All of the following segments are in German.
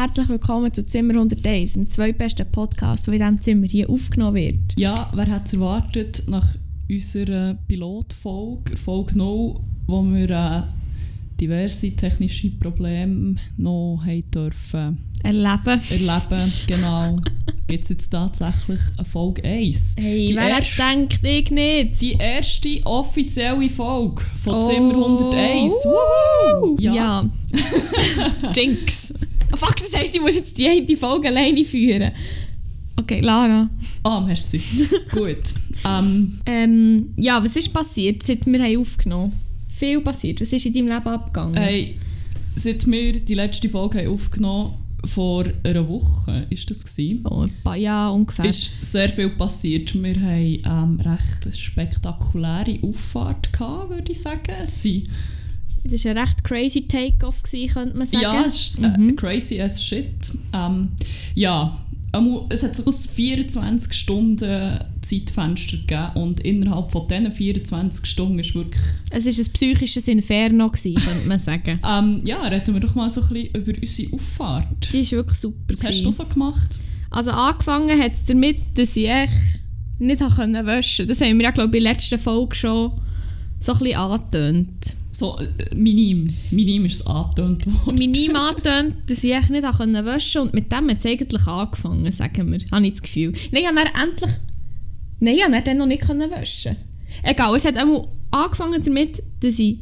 Herzlich willkommen zu Zimmer 101, dem zweitbesten Podcast, der in diesem Zimmer hier aufgenommen wird. Ja, wer hat es erwartet nach unserer Pilotfolge, Folge 0, wo wir äh, diverse technische Probleme noch haben dürfen Erleben. erleben. Genau. Gibt es jetzt tatsächlich eine Folge 1. Hey, Die wer erste- gedacht, ich nicht? Die erste offizielle Folge von Oh. Zimmer 101. Wuhu! Ja. Ja. Jinx. Fuck, das heisst, ich muss jetzt die eine Folge alleine führen. Okay, Lara. Ah, merci. Gut. Ähm, Ähm, ja, was ist passiert, seit wir haben aufgenommen Viel passiert. Was ist in deinem Leben abgegangen? hey, seit wir die letzte Folge haben aufgenommen vor einer Woche, ist das gewesen, Oh, ein paar Jahre ungefähr. ist sehr viel passiert. Wir haben ähm, recht spektakuläre Auffahrt gehabt, würde ich sagen. Sind- das war ein recht crazy Take-Off, gewesen, könnte man sagen. Ja, es ist äh, Mhm. crazy as shit. Ähm, ja, einmal- es hat so ein 24 Stunden Zeitfenster gegeben und innerhalb von diesen 24 Stunden ist wirklich... Es war ein psychisches Inferno, gewesen, könnte man sagen. Ähm, ja, reden wir doch mal so ein bisschen über unsere Auffahrt. Die war wirklich super. Was hast du so gemacht? Also angefangen hat es damit, dass ich echt nicht waschen Das haben wir ja, glaube ich, in der letzten Folge schon so ein bisschen angetönt. So, äh, minim. Minim ist es angetönt worden. Minim angetönt, dass ich echt nicht waschen und mit dem hat es eigentlich angefangen, sagen wir. Habe ich das Gefühl. Nein, ich dann endlich... Nein, ich dann noch nicht können waschen Egal, es hat einmal angefangen damit, dass ich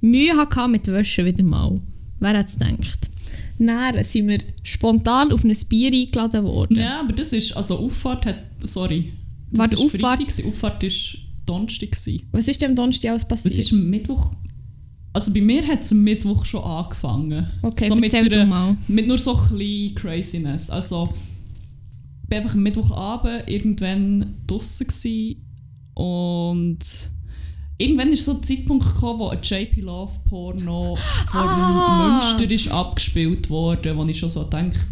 Mühe hatte mit Waschen wieder mal. Wer hat es gedacht? Dann sind wir spontan auf ein Bier eingeladen worden. Ja, aber das ist, also Auffahrt hat, sorry. Das ist Auffahrt- Freitag. Auffahrt war Donnerstag. gewesen. Was ist denn am Donnerstag alles passiert? Das ist Mittwoch, also bei mir hat es am Mittwoch schon angefangen. Okay, so mit, einer- mal. mit nur so ein Craziness. Also, ich war einfach am Mittwochabend irgendwann draußen und irgendwann ist so ein Zeitpunkt gekommen, wo ein JP Love Porno von Ah. Münster ist abgespielt wurde, wo ich schon so denkt,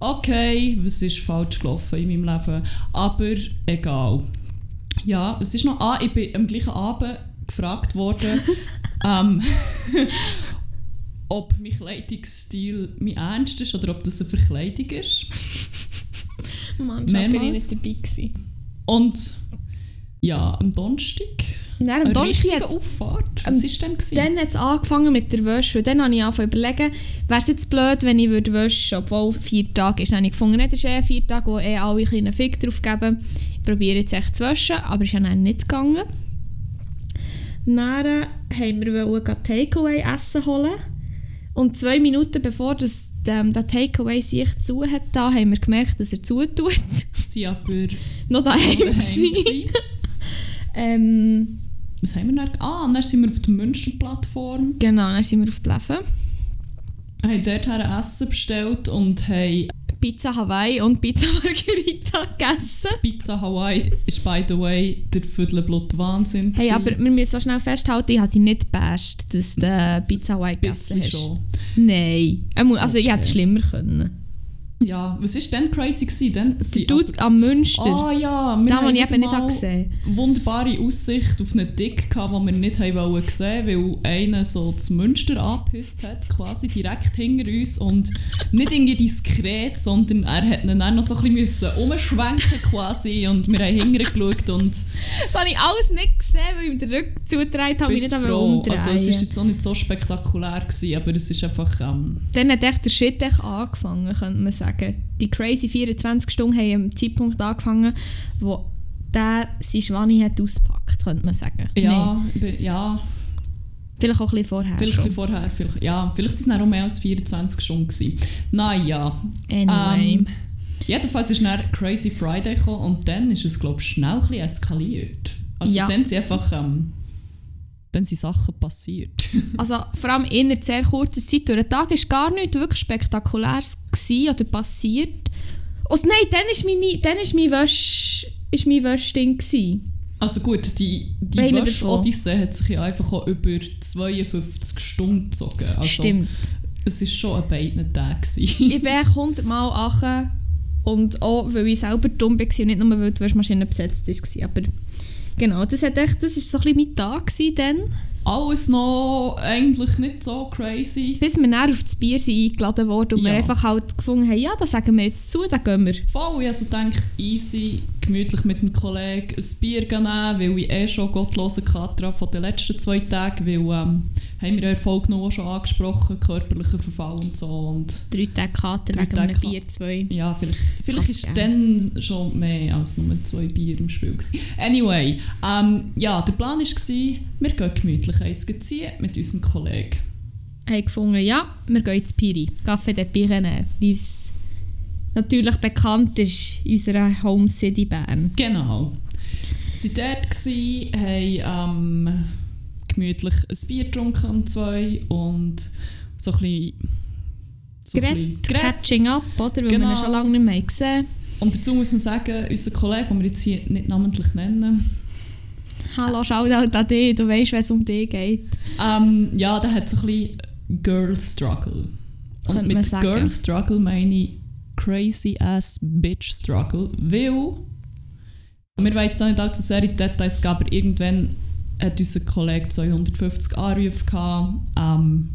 okay, was ist falsch gelaufen in meinem Leben, aber egal. Ja, es ist noch, ah, ich bin am gleichen Abend gefragt worden, ähm, ob mein Kleidungsstil mein Ernst ist oder ob das eine Verkleidung ist. Mann, ich war nicht dabei. Gewesen. Und ja, am Donnerstag. Dann, am Donnerstag Auffahrt. Was war denn? gewesen? dann hat es angefangen mit der Wäsche. Dann habe ich angefangen zu überlegen, wäre es jetzt blöd, wenn ich würde waschen obwohl vier Tage ist. Dann habe ich gefunden, nicht, das ist eh vier Tage, wo eh alle ein kleinen Fick drauf geben. Ich probiere jetzt echt zu waschen, aber es ist dann nicht gegangen. Dann haben wir wollten Takeaway essen holen. Und zwei Minuten bevor das, ähm, der Takeaway sich zu hat, da, haben wir gemerkt, dass er zutut. Sie aber Noch daheim daheim ähm, Was haben wir dann? Ah, und dann sind wir auf der Münster-Plattform. Genau, dann sind wir auf Bleffen. haben dort Essen bestellt und haben Pizza Hawaii und Pizza Margherita gegessen. Pizza Hawaii ist by the way der Viertelblut Wahnsinn. Hey, gewesen. aber wir müssen so schnell festhalten, ich habe dich nicht gebasht, dass du Pizza Hawaii gegessen hast. schon. Nein. Also ich Okay. hätte es schlimmer können. Ja, was war denn crazy? Gewesen? Dann sind Dude am Münster, Ah ja, wir den, haben ich eben nicht gesehen wunderbare Aussicht auf einen Dick gehabt, den wir nicht haben sehen, weil einer so das Münster angepisst hat, quasi direkt hinter uns und nicht irgendwie diskret, sondern er hat ihn dann noch so ein bisschen umschwenken quasi und wir haben hinterher geschaut und Das habe ich alles nicht gesehen, weil ich ihm den Rücken zugedreht habe nicht froh. umdrehen Also es ist jetzt auch nicht so spektakulär gewesen, aber es ist einfach ähm, Dann hat echt der Shit echt angefangen, könnte man sagen. Die crazy 24 Stunden haben am Zeitpunkt angefangen, wo der seine Schwanni hat ausgepackt, könnte man sagen. ja, ja, Vielleicht auch ein bisschen vorher vielleicht ein schon. bisschen vorher, vielleicht, ja, vielleicht sind es auch mehr als 24 Stunden gewesen. Naja, Anyway. Ähm, jedenfalls ist dann Crazy Friday gekommen und dann ist es, glaube ich, schnell ein bisschen eskaliert. Also Ja. dann sind einfach ähm, dann sind Sachen passiert. Also vor allem in sehr kurzer Zeit. Durch den Tag war gar nichts wirklich Spektakuläres gewesen oder passiert. Und nein, dann war meine, dann ist mein Wäsch, ist mein Wäschding. gewesen. Also gut, die, die Einer Wäsch-Odyssee hat sich ja einfach auch über 52 Stunden gezogen. Also, Stimmt. Es war schon an beiden gewesen. Ich bin echt 100 Mal achen und auch, weil ich selber dumm war und nicht nur, weil die Waschmaschine besetzt war. Aber genau, das, hat echt, das war so ein bisschen mein Tag dann. Alles noch eigentlich nicht so crazy. Bis wir dann auf das Bier sind eingeladen wurden und wir Ja. einfach halt gefunden haben, ja, da sagen wir jetzt zu, da gehen wir. Voll, ich also denke, easy, gemütlich mit dem Kollegen ein Bier nehmen, weil ich eh schon gottlosen Kater habe von den letzten zwei Tagen, weil ähm, haben wir Erfolg noch schon angesprochen, körperlicher Verfall und so und Drei Tage Kater Drei wegen einem Tage Bier, zwei. ja, vielleicht, vielleicht ist dann schon mehr als nur zwei Bier im Spiel gewesen. Anyway, ähm, ja, der Plan war, wir gehen gemütlich eins ziehen mit unserem Kollegen. haben gefunden, ja, wir gehen ins Piri, Café de Pyrénées, wie es natürlich bekannt ist in unserer Home City Bern. Genau. Sie waren dort, haben ähm, gemütlich ein Bier getrunken um zwei und so ein bisschen... So ein Gerät, bisschen. Catching up, oder? Weil Genau. wir ihn schon lange nicht mehr gesehen Und dazu muss man sagen, unser Kollege, den wir jetzt hier nicht namentlich nennen, Hallo, Shoutout an dich, du weißt, wenn es um dich geht. ähm, ja, der hat so ein bisschen Girl Struggle. Und Könnte man mit sagen. Girl Struggle meine ich crazy ass Bitch Struggle, weil wir wollen jetzt auch nicht allzu sehr in die Details gehen, aber irgendwann hat unser Kollege 250 Anrufe gehabt. Ähm,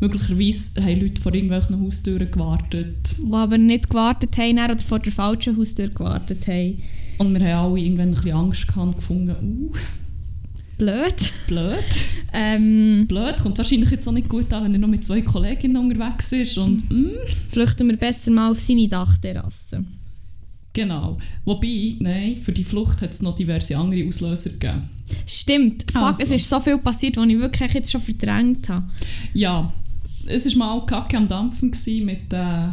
möglicherweise haben Leute vor irgendwelchen Haustüren gewartet Die aber nicht gewartet haben oder vor der falschen Haustür gewartet haben. und wir haben alle irgendwann ein bisschen Angst gehabt und gefunden, uh, Blöd. blöd. Ähm, Blöd, kommt wahrscheinlich jetzt auch nicht gut an, wenn er noch mit zwei Kolleginnen unterwegs ist und mm, flüchten wir besser mal auf seine Dachterrasse. Genau. Wobei, nein, für die Flucht hat es noch diverse andere Auslöser gegeben. Stimmt, fuck, Also. es ist so viel passiert, was ich wirklich jetzt schon verdrängt habe. Ja, es war mal Kacke am Dampfen mit äh,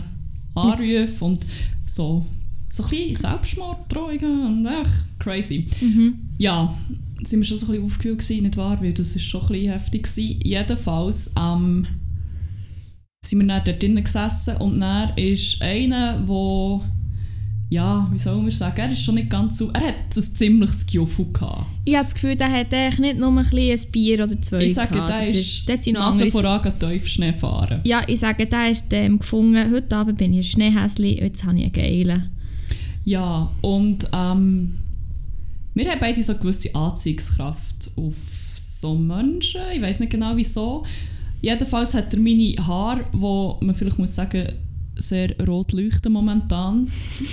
Anrufen und so, so ein bisschen Selbstmorddrohungen und echt crazy. Mhm. Ja, sind wir schon so ein bisschen aufgewühlt gewesen, nicht wahr? Weil das ist schon ein bisschen heftig gewesen. Jedenfalls ähm, sind wir dann dort drinnen gesessen und dann ist einer, der ja, wie soll man sagen, er ist schon nicht ganz so, er hat ein ziemliches Gefühl gehabt. Ich habe das Gefühl, der hat eigentlich nicht nur ein, ein Bier oder zwei Ich sage, gehabt. der Das ist noch Nase voran geht tief Schnee fahren. Ja, ich sage, der ist ähm, gefunden, heute Abend bin ich ein Schneehäsli, jetzt habe ich einen geilen. Ja, und ähm, wir haben beide so eine gewisse Anziehungskraft auf so Menschen. Ich weiß nicht genau wieso. Jedenfalls hat er meine Haare, wo man vielleicht muss sagen, sehr rot leuchten momentan,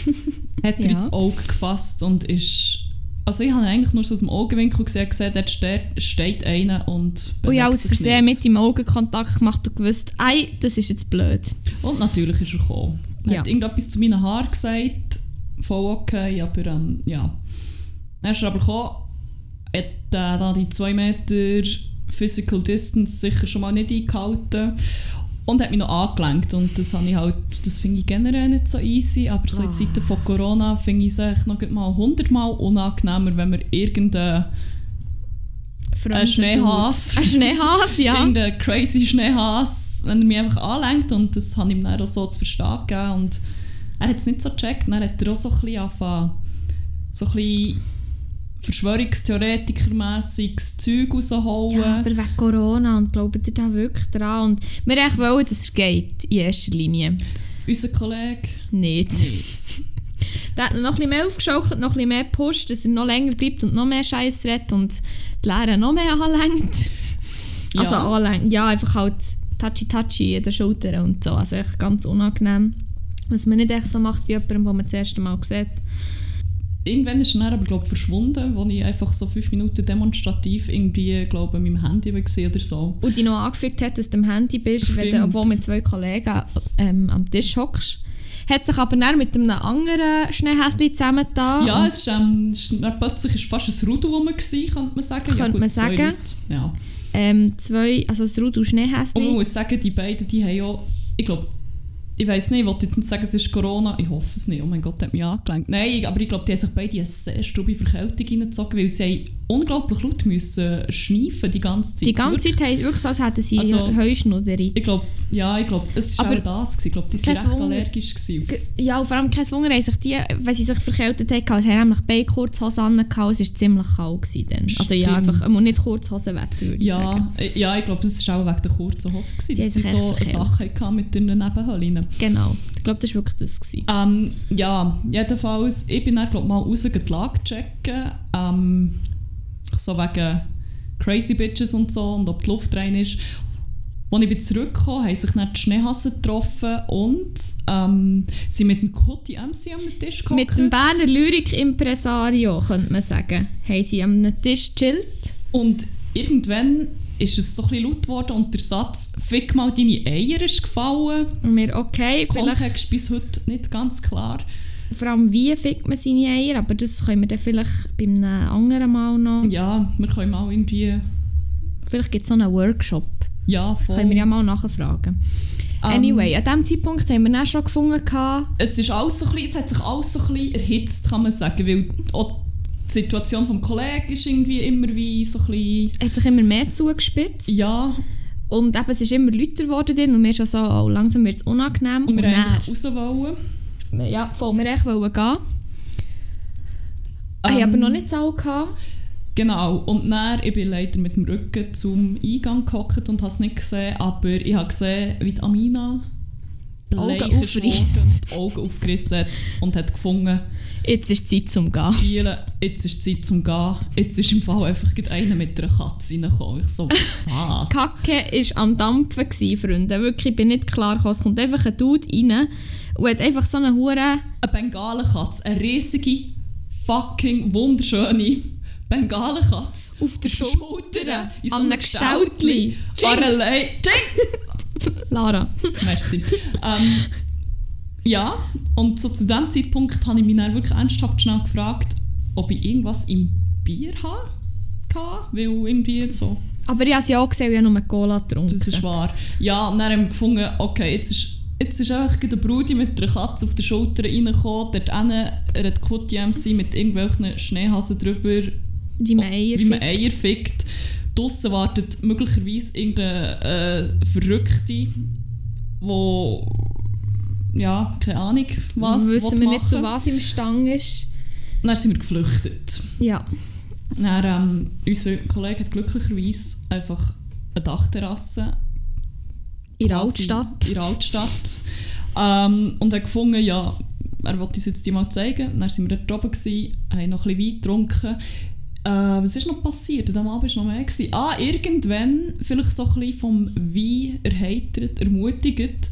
hat er Ja. ins Auge gefasst und ist... Also ich habe eigentlich nur so aus dem Augenwinkel gesehen, gesehen dort steht, steht einer und Und habe aus Versehen mit ihm Augenkontakt gemacht und gewusst, ei, das ist jetzt blöd. Und natürlich ist er gekommen. Er Ja. hat irgendetwas zu meinen Haaren gesagt, voll okay, aber ähm, ja. Dann ist er aber gekommen, hat äh, da die 2 Meter Physical Distance sicher schon mal nicht eingehalten und hat mich noch angelenkt und das habe ich halt, das finde ich generell nicht so easy, aber so in Ah. Zeiten von Corona finde ich es noch mal hundertmal unangenehmer, wenn man irgendeinen Fremder Schneehas- Dude. Ein Schneehas, ja. irgendein crazy Schneehas, wenn er mich einfach anlenkt und das habe ich ihm dann auch so zu verstehen gegeben und er hat es nicht so gecheckt, dann hat er auch so ein bisschen angefangen, so ein bisschen Verschwörungstheoretiker-mässiges Zeug rausholen. Ja, aber wegen Corona und glaubt ihr da wirklich dran? Und wir wollen, dass er geht, in erster Linie. Unser Kollege Nicht. nicht. Der hat noch ein bisschen mehr aufgeschaukelt, noch ein bisschen mehr gepusht, dass er noch länger bleibt und noch mehr Scheiß redet und die Lehre noch mehr anlenkt. Ja. Also anlenkt, ja, einfach halt touchy-touchy in den Schultern und so. Also echt ganz unangenehm. Was man nicht echt so macht wie jemandem, den man das erste Mal sieht. Irgendwann ist er aber glaub, verschwunden, wo ich einfach so fünf Minuten demonstrativ irgendwie glaube meinem Handy war oder so. Und dich noch angefügt hat, dass du am Handy bist, wenn du, Stimmt. obwohl mit zwei Kollegen ähm, am Tisch hockst. Hat sich aber dann mit einem anderen Schneehäschen zusammengetan. Ja, es ist, ähm, es ist, plötzlich ist fast ein Rudel rum, gewesen, könnte man sagen. ja, Könnte gut, man zwei sagen. Leute. Ja. Ähm, zwei, also das Rudel Und man Schneehäschen. muss sagen, die beiden, die haben ja, ich glaube, ich weiß nicht, ich wollte jetzt nicht sagen, es ist Corona, ich hoffe es nicht, oh mein Gott, hat mich angelenkt. Nein, aber ich glaube, die haben sich beide eine sehr strube Verkältung reingezogen, weil sie unglaublich laut müssen schneifen die ganze Zeit. Die ganze. Zeit haben wirklich so, als hätten sie Also- Heuschnuderi. Ich glaube, ja, ich glaube, es war auch das, gewesen. ich glaube, die waren recht Wunder. allergisch. Gewesen. Ja, und vor allem kein Wunder, haben sich die, wenn sie sich verkältet haben, sie haben nämlich beide Kurzhosen an, es war ziemlich kalt gewesen dann. Also ja, einfach einmal nicht Kurzhosenwetter, würde ich sagen. Ja, äh, ja, ich glaube, es war auch wegen der kurzen Hose, gewesen, Die dass sich so echt eine Sache hatten mit den Nebenhöhlen. Genau. Ich glaube, das war wirklich das. Gewesen. Ähm, ja, jedenfalls, ich bin dann glaub, mal raus die Lage checken. Ähm, so wegen Crazy Bitches und so und ob die Luft rein ist. Als ich bin zurückgekommen haben sich dann die Schneehasen getroffen und ähm, sind mit dem Kotti MC am Tisch gekommen. Mit dem Berner Lyrik-Impresario, könnte man sagen, haben sie am Tisch gechillt. Und irgendwann ist es so ein bisschen laut geworden und der Satz «Fick mal deine Eier» ist gefallen. Und wir, okay, vielleicht, Kontext bis heute nicht ganz klar. Vor allem wie fickt man seine Eier, aber das können wir dann vielleicht bei einem anderen Mal noch. Ja, wir können mal irgendwie... Vielleicht gibt es so einen Workshop, Ja, voll. können wir ja mal nachfragen. Ähm, Anyway, an diesem Zeitpunkt haben wir dann schon gefunden, es, ist alles so bisschen, es hat sich alles so ein bisschen erhitzt, kann man sagen, weil auch die Situation vom Kollegen ist irgendwie immer wie so ein bisschen... hat sich immer mehr zugespitzt. Ja, Und eben, es ist immer lauter geworden und wir schon so, oh, langsam wird es unangenehm. und wir dann- eigentlich raus wollen. Ja, voll, wir echt wollen gehen. Ich Ähm, habe aber noch nicht so gehabt. Genau, und dann, ich bin leider mit dem Rücken zum Eingang gehockt und habe es nicht gesehen, aber ich habe gesehen, wie die Amina Die Augen aufgerissen hat und hat gefunden, Jetzt ist Zeit zum Gehen. Giele, jetzt ist Zeit zum Gehen. Jetzt ist im Fall einfach einer mit einer Katze reingekommen. Ich so, was? Kacke war am Dampfen, gewesen, Freunde. Wirklich, ich bin nicht klar gekommen. Es kommt einfach ein Dude rein und hat einfach so eine Hure... Eine Bengalenkatze, eine riesige, fucking wunderschöne Bengalenkatze. Auf der Schulter, in so an einem Gestaltli. Parallel. Lara. Merci. ähm, ja, und so zu diesem Zeitpunkt habe ich mich dann wirklich ernsthaft schnell gefragt, ob ich irgendwas im Bier habe. Weil irgendwie so, Aber ich habe sie auch gesehen, ich habe nur Cola getrunken. das ist wahr. Ja, und dann haben wir gefunden, okay, jetzt ist, jetzt ist einfach der Brudi mit einer Katze auf der Schulter reingekommen. Dort hinten, er hat Kutti MC mit irgendwelchen Schneehasen drüber, Wie man Eier wie man fickt. Eier fickt. Draussen wartet möglicherweise irgendeine äh, Verrückte, wo ja, keine Ahnung, was Wissen wir nicht, zu machen. was im Stang ist. Und Dann sind wir geflüchtet. Ja. Dann, ähm, unser Kollege hat glücklicherweise einfach eine Dachterrasse. In der Altstadt. In der Altstadt. Ähm, und hat gefunden, ja, er wollte uns jetzt die mal zeigen. Dann sind wir dort oben, gewesen, haben noch ein bisschen Wein getrunken. Äh, was ist noch passiert? Diesem Abend war noch mehr. Gewesen. Ah, irgendwann, vielleicht so ein bisschen vom Wein erheitert, ermutigt,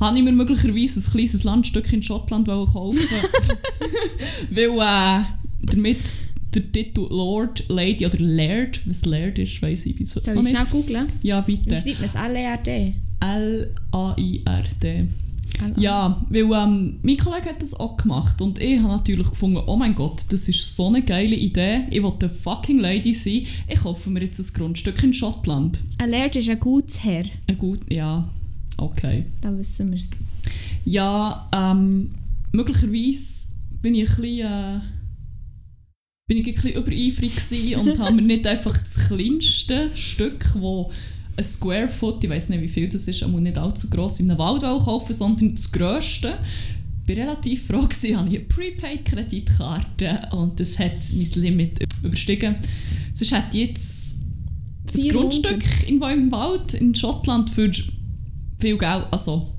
habe ich mir möglicherweise ein kleines Landstück in Schottland kaufen Weil äh, damit der Titel Lord, Lady oder Laird, was Laird ist, weiss ich bis heute Soll ich schnell googeln? Ja, Wie bitte. schreibt man es? L-E-R-D? L-A-I-R-D. Ja, weil ähm, mein Kollege hat das auch gemacht und ich habe natürlich gefunden, oh mein Gott, das ist so eine geile Idee, ich will eine fucking Lady sein, ich kaufe mir jetzt ein Grundstück in Schottland. Ein Laird ist ein gutes Herr. Ein gut, ja, okay. Da wissen wir es. Ja, ähm, möglicherweise bin ich ein bisschen, äh, bin ich ein bisschen übereifrig und habe mir nicht einfach das kleinste Stück, wo ein Square Foot, ich weiß nicht wie viel das ist, aber nicht allzu gross, in einem Wald kaufen, sondern das grösste. Ich war relativ froh, gewesen, habe ich eine Prepaid-Kreditkarte und das hat mein Limit überstiegen. Sonst hätte ich jetzt 400. Grundstück irgendwo im Wald in Schottland für viel Geld, also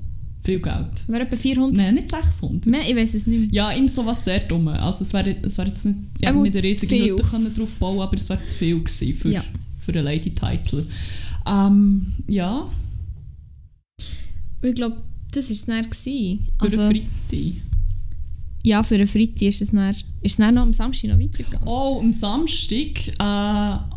viel Geld. Wäre etwa 400? Nein, nicht 600. Mehr? Ich weiß es nicht mehr. Ja, irgend sowas dort rum. Also es wäre es wär jetzt nicht, ja, Einmal nicht eine riesige. Hütte können drauf bauen, aber es wäre zu viel gewesen für, Ja. für einen Lady-Title. Ähm, ja, Ich glaube, das war es dann. gewesen. für Also, einen Freitag. ja, für einen Freitag ist es dann, ist es dann noch am Samstag noch weitergegangen. Oh, am Samstag äh,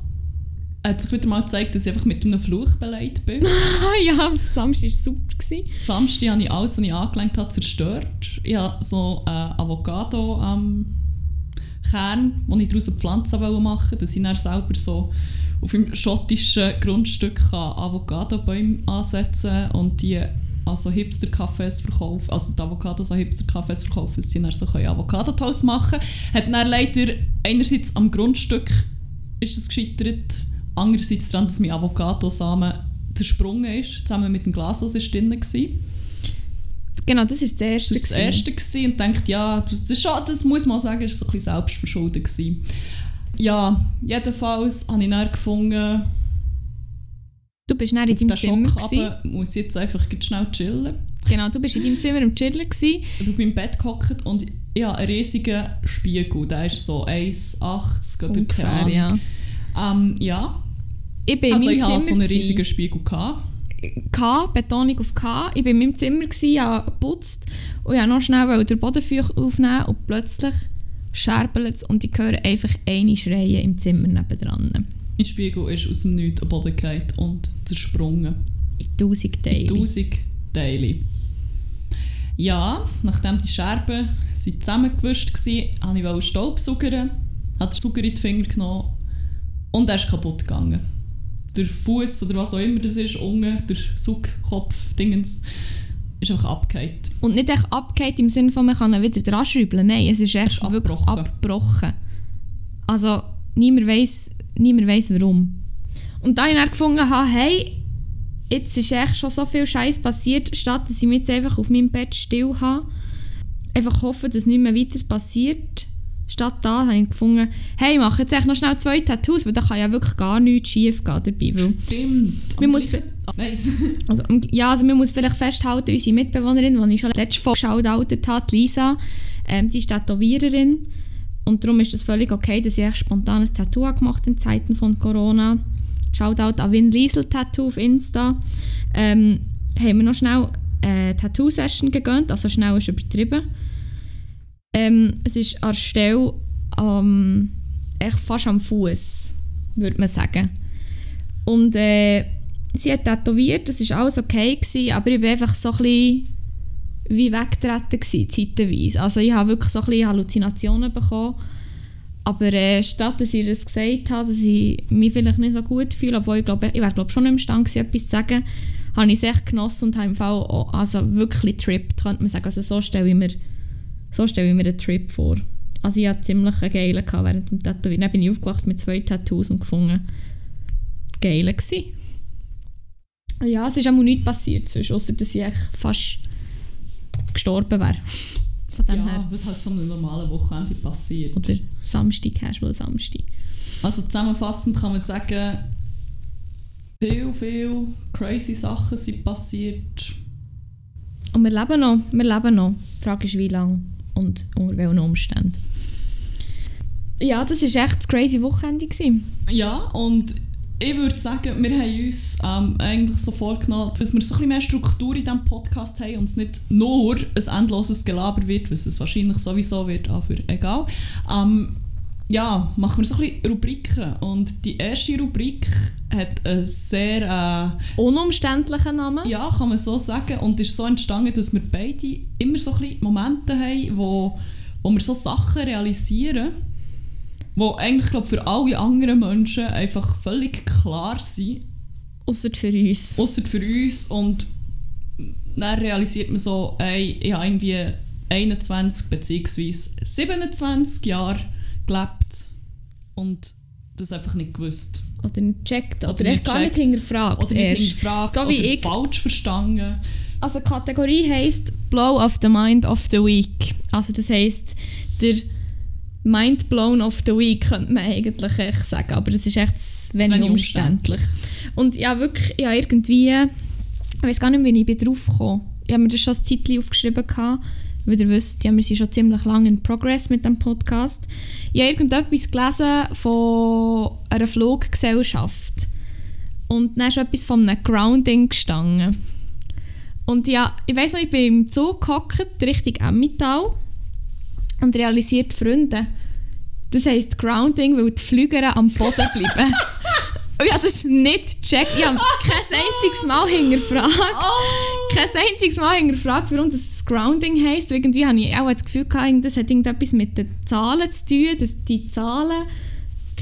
hat sich wieder mal gezeigt, dass ich einfach mit einem Fluch beleidigt bin. Ja, am Samstag war super. Gewesen. Samstag habe ich alles, was ich angelenkt habe, zerstört. Ich habe so äh, Avocado am Kern, den ich daraus eine Pflanze machen wollte, dass ich dann selber so auf dem schottischen Grundstück Avocado-Bäume ansetzen und die also Hipster-Cafés verkaufen, also die Avocados an Hipster-Cafés verkaufen, dass sie dann so können Avocado-Toast machen Hat dann leider einerseits am Grundstück ist das gescheitert, andererseits daran, dass mein Avocadosamen zersprungen ist, zusammen mit dem Glas, das ist drin war. Genau, das war das erste. Das war das erste gewesen und denkt, ja, das, ist schon, das muss man sagen, ist so ein bisschen selbstverschuldet gewesen. Ja, jedenfalls habe ich dann gefunden, Du bist dann in deinem Zimmer. Schock runter muss ich jetzt einfach schnell chillen. Genau, du bist in deinem Zimmer am Chillen. Gewesen. Ich bin auf meinem Bett gehockt und ich habe einen riesigen Spiegel, der ist so 1,80 oder keine Ungefähr, Ahnung. ja. Ähm, ja. Ich bin in Also ich hatte so einen riesigen Spiegel. Gehabt. K, Betonung auf K. Ich war in meinem Zimmer, gewesen, habe geputzt und ich noch schnell den Bodenfeuch aufnehmen und plötzlich scherbelt es und ich höre einfach eine Schreie im Zimmer nebendran. Mein Spiegel ist aus dem Nichts am Boden gefallen und zersprungen. In tausend Teile. Tausend Teile. Ja, nachdem die Scherben sind zusammengewischt waren, wollte ich Staubsaugern, habe den Sauger in die Finger genommen und er ist kaputt gegangen. Der Fuß oder was auch immer das ist, unten, der Saugkopf, Dingens, ist einfach abgefallen. Und nicht echt abgehakt im Sinne von, man kann ihn wieder dran schrauben. Nein, es ist echt Es wirklich abgebrochen. Also niemand weiß niemand weiss warum. Und da ich dann gefunden habe, hey, jetzt ist echt schon so viel Scheiß passiert, statt dass ich mich jetzt einfach auf meinem Bett still habe, einfach hoffen, dass nicht mehr weiter passiert. Statt da habe ich gefunden, hey, ich mache jetzt echt noch schnell zwei Tattoos, weil da kann ja wirklich gar nichts schief gehen dabei. Weil Stimmt. Man muss gleichen- Nein. also, ja, also man muss vielleicht festhalten, unsere Mitbewohnerin, die ich schon letztes Mal geschaut habe, Lisa, ähm, die ist Tätowiererin. Und darum ist es völlig okay, dass ich echt spontan ein Tattoo gemacht in Zeiten von Corona. Shoutout an Win Liesel Tattoo auf Insta. Ähm, haben wir noch schnell eine Tattoo-Session gegönnt, also schnell ist übertrieben. Ähm, es ist an der Stelle ähm, echt fast am Fuß, würde man sagen. Und äh, sie hat tätowiert, das war alles okay, gewesen, aber ich war einfach so ein bisschen wie weggetreten, gewesen, zeitweise. Also ich habe wirklich so ein bisschen Halluzinationen bekommen. Aber äh, statt dass ich das gesagt habe, dass ich mich vielleicht nicht so gut fühle, obwohl ich glaube, ich wäre glaube schon nicht imstande gewesen, etwas zu sagen, habe ich es echt genossen und habe im Fall auch, also wirklich tripped, könnte man sagen. Also so stelle ich mir, so stelle ich mir einen Trip vor. Also ich hatte ziemlich einen geilen gehabt während dem Tätowieren. Dann bin ich aufgewacht mit zwei Tattoos und gefunden, geil gewesen. Ja, es ist auch nichts passiert, sonst, ausser dass ich fast gestorben wäre. Von dem Ja, her. was halt so einem normalen Wochenende passiert. Oder Samstag, Casual Samstag. Also zusammenfassend kann man sagen, viel, viel crazy Sachen sind passiert. Und wir leben noch, wir leben noch. Die Frage ist, wie lange und unter welchen Umständen. Ja, das war echt das crazy Wochenende. Gewesen. Ja, und ich würde sagen, wir haben uns ähm, eigentlich so vorgenommen, dass wir so ein bisschen mehr Struktur in diesem Podcast haben und es nicht nur ein endloses Gelaber wird, was es wahrscheinlich sowieso wird, aber egal. Ähm, ja, machen wir so ein bisschen Rubriken. Und die erste Rubrik hat einen sehr... Äh, Unumständlicher Name. Ja, kann man so sagen. Und ist so entstanden, dass wir beide immer so ein bisschen Momente haben, wo, wo wir so Sachen realisieren, wo eigentlich glaub, für alle anderen Menschen einfach völlig klar sind, Ausser für uns. außer für uns. Und dann realisiert man so, ey, ich habe irgendwie 21 bzw. 27 Jahre gelebt und das einfach nicht gewusst. Oder nicht gecheckt. Oder, Oder nicht gar nicht hinterfragt. Oder nicht erst. hinterfragt So wie oder ich. falsch verstanden. Also die Kategorie heisst Blow of the Mind of the Week. Also das heisst, der Mind Blown of the Week könnte man eigentlich echt sagen. Aber das ist echt wenig umständlich. Und ja, wirklich, ja irgendwie, ich weiß gar nicht, wie ich bin drauf gekommen Ich habe mir das schon ein Zeitchen aufgeschrieben, gehabt, weil ihr wisst, ja, wir sind schon ziemlich lange in Progress mit dem Podcast. Ich habe irgendetwas gelesen von einer Fluggesellschaft. Und dann ist etwas von einem Grounding gestanden. Und ja, ich weiss noch, ich bin im Zug gehockt, Richtung Emmental und realisiert Freunde. Das heisst Grounding, weil die Flüger am Boden bleiben. und ich habe das nicht gecheckt. Ich habe kein einziges Mal hinterfragt. Kein einziges Mal hinterfragt, warum das Grounding heisst. Irgendwie habe ich auch das Gefühl, gehabt, das hat irgendetwas mit den Zahlen zu tun, dass die Zahlen...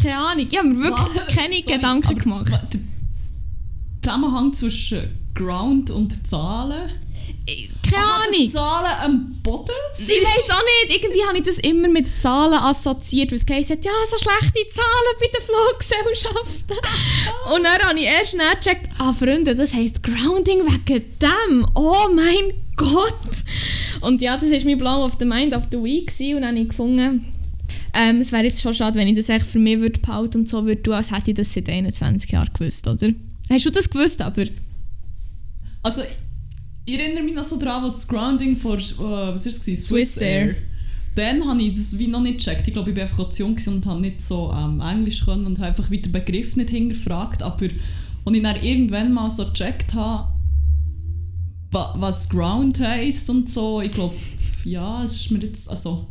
Keine Ahnung, ich habe mir wirklich Was? keine Sorry, Gedanken gemacht. Der Zusammenhang zwischen Ground und Zahlen. Keine Ahnung. Zahlen am Boden Ich weiß auch nicht. Irgendwie habe ich das immer mit Zahlen assoziiert, weil es geheißen hat, ja, so schlechte Zahlen bei den Fluggesellschaften. Und dann habe ich erst nachgecheckt, ah, Freunde, das heisst Grounding wegen dem. Oh mein Gott. Und ja, das war mein Blow of the Mind of the Week gewesen. und dann habe ich gefunden, ähm, es wäre jetzt schon schade, wenn ich das echt für mich würde behalten und so würde tun, als hätte ich das seit 21 Jahren gewusst, oder? Hast du das gewusst, aber? Also, ich erinnere mich noch so daran, wo das Grounding vor, äh, was ist es, gewesen? Swiss Air. dann habe ich das wie noch nicht gecheckt. Ich glaube, ich war einfach zu jung und habe nicht so ähm, Englisch können und habe einfach wieder den Begriff nicht hinterfragt. Aber als ich dann irgendwann mal so gecheckt habe, wa- was Ground heisst und so, ich glaube, ja, es ist mir jetzt, also...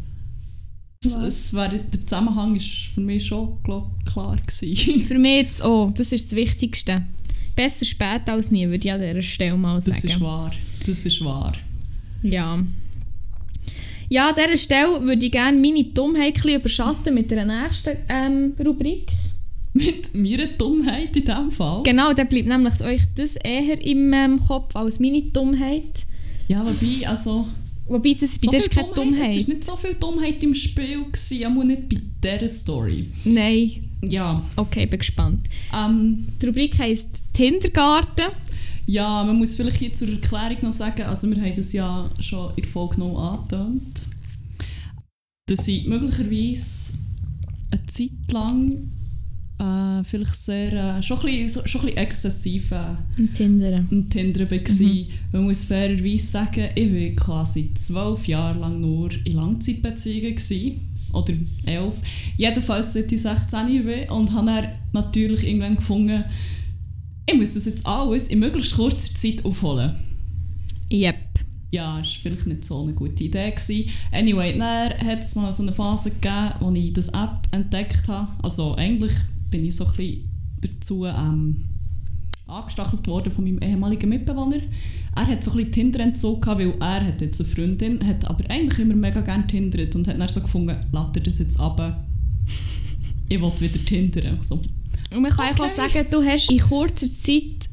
Es, es wär, der Zusammenhang ist für mich schon glaub, klar gewesen. Für mich jetzt auch, das ist das Wichtigste. Besser spät als nie, würde ich an dieser Stelle mal sagen. Das ist wahr. Das ist wahr. Ja. Ja, an dieser Stelle würde ich gerne meine Dummheit überschatten mit der nächsten ähm, Rubrik. Mit meiner Dummheit in diesem Fall. Genau, dann bleibt nämlich euch das eher im ähm, Kopf als meine Dummheit. Ja, wobei, also... Wobei, das, bei so dir ist keine Es Dummheit. war nicht so viel Dummheit im Spiel, gewesen, aber nicht bei dieser Story. Nein. Ja, Okay, bin gespannt. ähm, Die Rubrik heisst Kindergarten. ja, man muss vielleicht hier zur Erklärung noch sagen, also wir haben das ja schon in der Folge noch angetönt, dass ich möglicherweise eine Zeit lang äh, vielleicht sehr, äh, schon, ein bisschen, schon ein bisschen exzessiv äh, Im Tinder. am Tinder war. Mhm. Man muss fairerweise sagen, ich war quasi zwölf Jahre lang nur in Langzeitbeziehungen. Gewesen. Oder elf. Jedenfalls seit ich 16 bin. Und habe dann natürlich irgendwann gefunden, ich muss das jetzt alles in möglichst kurzer Zeit aufholen. Yep. Ja, das war vielleicht nicht so eine gute Idee. Gewesen. Anyway, dann hat es mal so eine Phase gegeben, wo ich das App entdeckt habe. Also eigentlich bin ich so ein bisschen dazu ähm, angestachelt worden von meinem ehemaligen Mitbewohner. Er hat so ein bisschen Tinder-Entzug gehabt, weil er hat jetzt eine Freundin, hat aber eigentlich immer mega gerne tindert und hat dann so gefunden, lass dir das jetzt ab. Ich will wieder tindern. So, Und man kann Okay. auch sagen, du hast in kurzer Zeit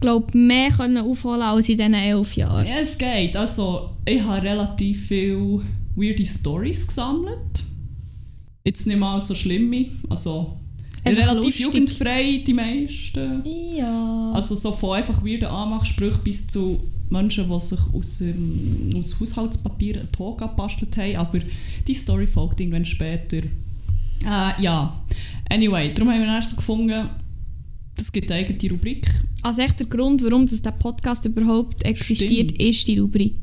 glaub, mehr können aufholen als in diesen elf Jahren. Ja, es geht. Also, ich habe relativ viele weirde Stories gesammelt. Jetzt nicht mal so schlimme. Also, relativ lustig. jugendfrei, die meisten. Ja. Also, so von einfach weirden Anmachsprüchen bis zu Menschen, die sich aus, ähm, aus Haushaltspapier einen Talk gebastelt haben. Aber die Story folgt irgendwann später. Äh, ja. Anyway, darum haben wir dann so gefunden, das gibt eine eigene Rubrik. Also echt der Grund, warum das der Podcast überhaupt existiert, Stimmt. ist die Rubrik.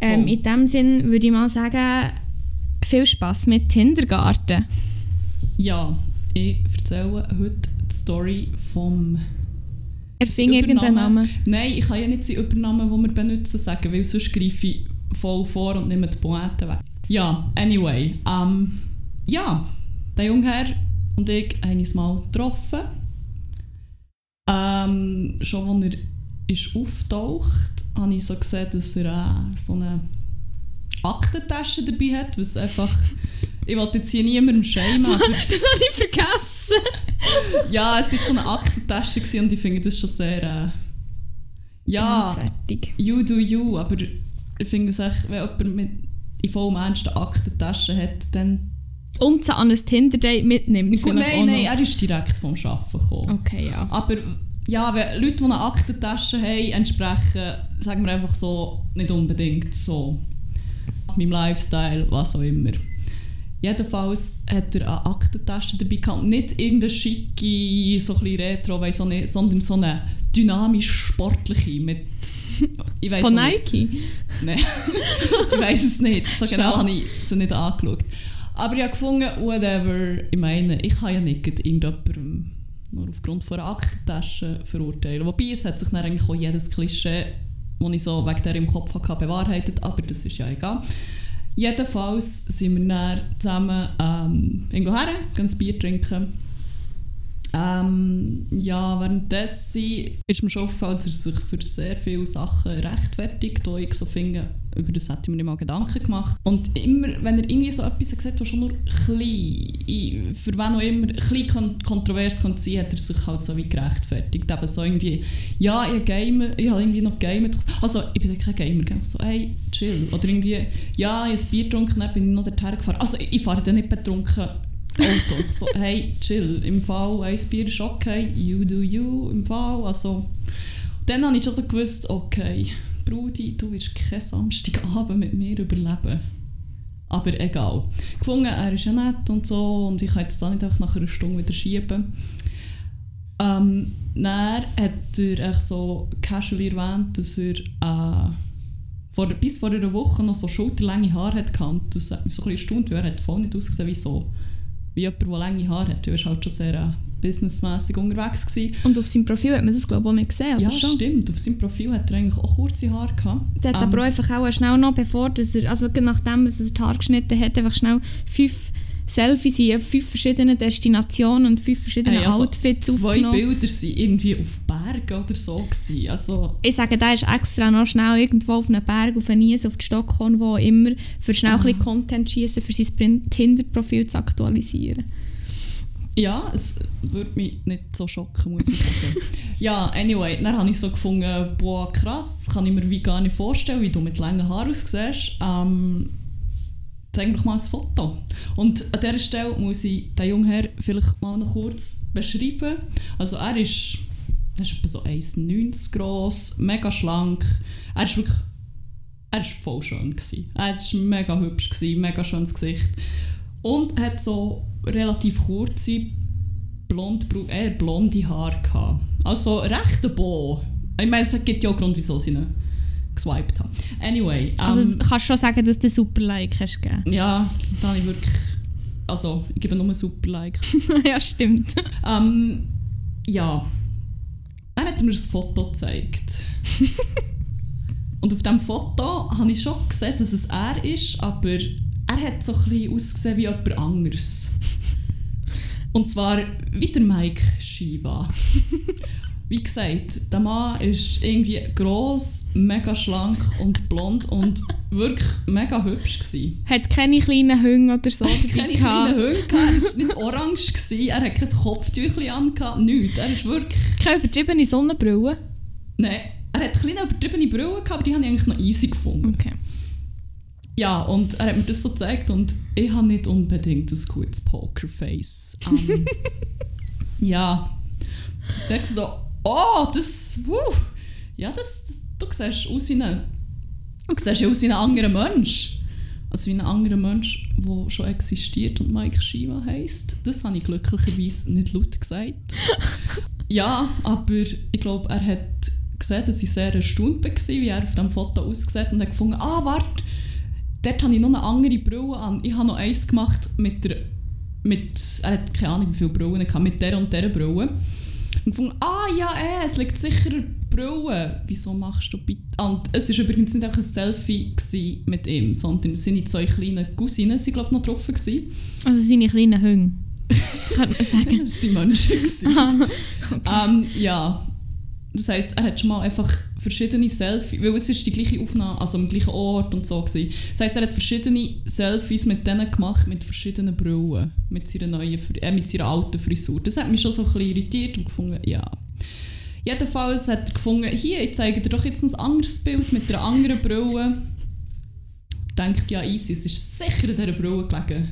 Ähm, in dem Sinn würde ich mal sagen, viel Spaß mit Kindergarten. Ja, ich erzähle heute die Story vom Erfing irgendeinen. Namen. Nein, ich kann ja nicht die Übernahmen, die wir benutzen, sagen, weil sonst greife ich voll vor und nehme die Pointe weg. Ja, anyway. Ähm, ja, der junge Herr und ich haben uns mal getroffen. Ähm, schon als er ist auftaucht, habe ich so gesehen, dass er äh, so eine Aktentasche dabei hat, was einfach... Ich wollte jetzt hier niemandem schämen, aber Das habe ich vergessen. ja, es war so eine Aktentasche und ich finde das schon sehr... Äh, ja, you do you, aber ich finde es echt, wenn jemand mit in vollem Ernst eine Aktentasche hat, dann... Und sie an ein Tinder-Date mitnimmt. Gut, nein, nein, er ist direkt vom Arbeiten gekommen. Okay, ja. Aber ja, wenn Leute, die eine Aktentasche haben, entsprechen, sagen wir einfach so, nicht unbedingt so meinem Lifestyle, was auch immer. Jedenfalls hat er eine Aktentasche dabei gehabt. Nicht irgendeine schicke, so ein retro, weiss auch nicht, sondern so eine dynamisch sportliche mit... Von. Nike? Nein, ich weiß es nicht. So genau habe ich sie nicht angeschaut. Aber ich habe gefunden, whatever. Ich meine, ich kann ja nicht irgendjemandem nur aufgrund von einer Aktentasche verurteilen. Wobei, es hat sich dann eigentlich auch jedes Klischee, das ich so wegen der im Kopf hatte, bewahrheitet. Aber das ist ja egal. Jedenfalls sind wir dann zusammen ähm, irgendwo her, gehen ein Bier trinken. Ähm, ja, währenddessen ist mir schon aufgefallen, dass er sich für sehr viele Sachen rechtfertigt, wo ich so finde, über das hätte ich mir nicht mal Gedanken gemacht. Und immer, wenn er irgendwie so etwas gesagt hat, was schon nur klein, für wen auch immer, klein kon kontrovers kann sein, hat er sich halt so wie gerechtfertigt. Eben so irgendwie, ja, ich, game, ich habe irgendwie noch gamet. Also, ich bin kein Gamer, ich so, hey, chill. Oder irgendwie, ja, ich habe ein Bier getrunken, dann bin ich noch dorthin gefahren. Also, ich fahre dann nicht betrunken Auto. So, hey, chill, im Fall, ein Bier ist okay, you do you, im Fall, also... Dann habe ich schon so gewusst, okay, Brudi, du wirst keinen Samstagabend mit mir überleben. Aber egal. Gefunden, er ist ja nett und so und ich kann jetzt da nicht einfach nach einer Stunde wieder schieben. Ähm, dann hat er echt so casually erwähnt, dass er äh, vor, bis vor einer Woche noch so schulterlänge Haare hatte. Das hat mich so ein bisschen erstaunt, weil er hat voll nicht ausgesehen wie so. Wie jemand, der lange Haare hat. Er war halt schon sehr äh, businessmäßig unterwegs. Gewesen. Und auf seinem Profil hat man das glaube ich auch nicht gesehen, oder Ja, schon? stimmt. Auf seinem Profil hat er eigentlich auch kurze Haare gehabt. Der hat Ähm, aber auch einfach auch schnell noch, bevor dass er, also nachdem dass er die Haare geschnitten hat, einfach schnell fünf Selfies in fünf verschiedenen Destinationen und fünf verschiedene Hey, also Outfits Zwei aufgenommen. Bilder waren irgendwie auf Bergen oder so. Gewesen. Also, Ich sage, der ist extra noch schnell irgendwo auf einen Berg, auf einen Nies, auf die Stockholm, wo immer, für schnell ein bisschen Content schießen, für sein Tinder-Profil zu aktualisieren. ja, es würde mich nicht so schocken, muss ich sagen. ja, anyway, dann habe ich so gefunden, boah, krass, das kann ich mir wie gar nicht vorstellen, wie du mit langen Haaren aussiehst. Ähm, zeig mir doch mal ein Foto. Und an dieser Stelle muss ich den jungen Herr vielleicht mal noch kurz beschreiben. Also er ist, er ist etwa so 1,90 groß, mega schlank. Er ist wirklich, er ist voll schön gewesen. Er war mega hübsch, gewesen, mega schönes Gesicht. Und hat so relativ kurze, blond, eher blonde Haare gehabt. Also recht Bo. Ich meine, es gibt ja auch Grund, wieso sie ihn geswiped haben. Anyway. Also ähm, kannst du schon sagen, dass du super Like hast gegeben. ja, da habe ich wirklich. Also, ich gebe nur super Likes. ja, stimmt. ähm, ja. Er hat mir ein Foto gezeigt. Und auf diesem Foto habe ich schon gesehen, dass es er ist, aber er hat so ein bisschen ausgesehen wie jemand anderes. Und zwar wie der Mike Shiva. Wie gesagt, der Mann ist irgendwie gross, mega schlank und blond und wirklich mega hübsch gewesen. Hat keine kleinen Hunde oder so Er dabei keine kleinen gehabt, er war nicht orange, gewesen, er hat kein Kopftüchchen an, nichts. Er ist wirklich... Keine übertriebene Sonnenbrille. Nein, er hat kleine übertriebene gehabt, aber die habe ich eigentlich noch easy gefunden. Okay. Ja, und er hat mir das so gezeigt und ich habe nicht unbedingt ein gutes Pokerface. Ähm, ja, ich dachte so, oh, das, wuh, ja, das, das, du siehst aus wie ein, du siehst ja aus wie ein anderer Mensch. Also wie ein anderer Mensch, der schon existiert und Mike Shiva heisst. Das habe ich glücklicherweise nicht laut gesagt. ja, aber ich glaube, er hat gesehen, dass ich sehr erstaunt war, wie er auf dem Foto ausgesehen hat und hat gefunden, ah, warte, dort habe ich noch eine andere Brille an. Ich habe noch eins gemacht mit der, mit, er hat keine Ahnung, wie viele Brillen er hatte, mit der und dieser Brille. Und gefunden, ah ja, eh, es liegt sicher Brille. Wieso machst du bitte... Ah, Und es war übrigens nicht einfach ein Selfie mit ihm, sondern seine zwei kleinen Cousinen waren, glaube ich, noch drauf. Gewesen. Also seine kleinen Hunde. Könnte man sagen. Das waren Menschen. Ah, Ähm, ja, das heisst, er hat schon mal einfach verschiedene Selfies, weil es ist die gleiche Aufnahme, also am gleichen Ort und so gewesen. Das heisst, er hat verschiedene Selfies mit denen gemacht, mit verschiedenen Brillen, mit seiner neuen, äh, mit seiner alten Frisur. Das hat mich schon so ein bisschen irritiert und gefunden, ja. Jedenfalls hat er gefunden, hier, ich zeige dir doch jetzt ein anderes Bild mit einer anderen Brille. Denkt, ja easy, es ist sicher in dieser Brille gelegen.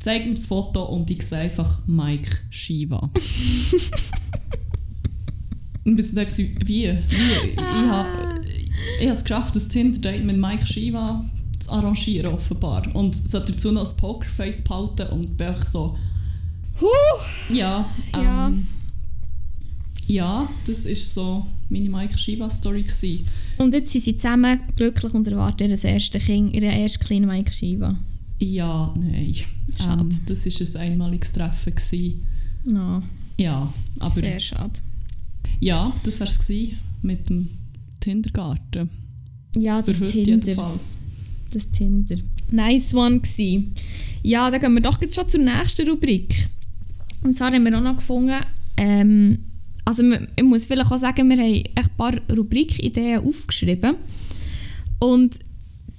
Zeig mir das Foto und ich sehe einfach Mike Shiva. Und bis dann dachte ich, wie? wie? Ich habe ich habe es geschafft, das Tinder-Date mit Mike Shiva zu arrangieren, offenbar. Und sollte dazu noch ein Pokerface behalten und bin ich so, Huh. ja, ähm, Ja. Ja. das ist so meine Mike Shiva-Story gewesen. Und jetzt sind sie zusammen glücklich und erwarten ihr erstes Kind, ihre erste kleine Mike Shiva. Ja, nein. Schade. Ähm, das war ein einmaliges Treffen. Gewesen. Ja, Ja, aber sehr schade. ja, das war es mit dem Kindergarten. Ja, das Tinder. jedenfalls. Das Tinder. Nice one gsi. Ja, dann gehen wir doch jetzt schon zur nächsten Rubrik. Und zwar haben wir auch noch gefunden, ähm, also ich muss vielleicht auch sagen, wir haben ein paar Rubrikideen aufgeschrieben. Und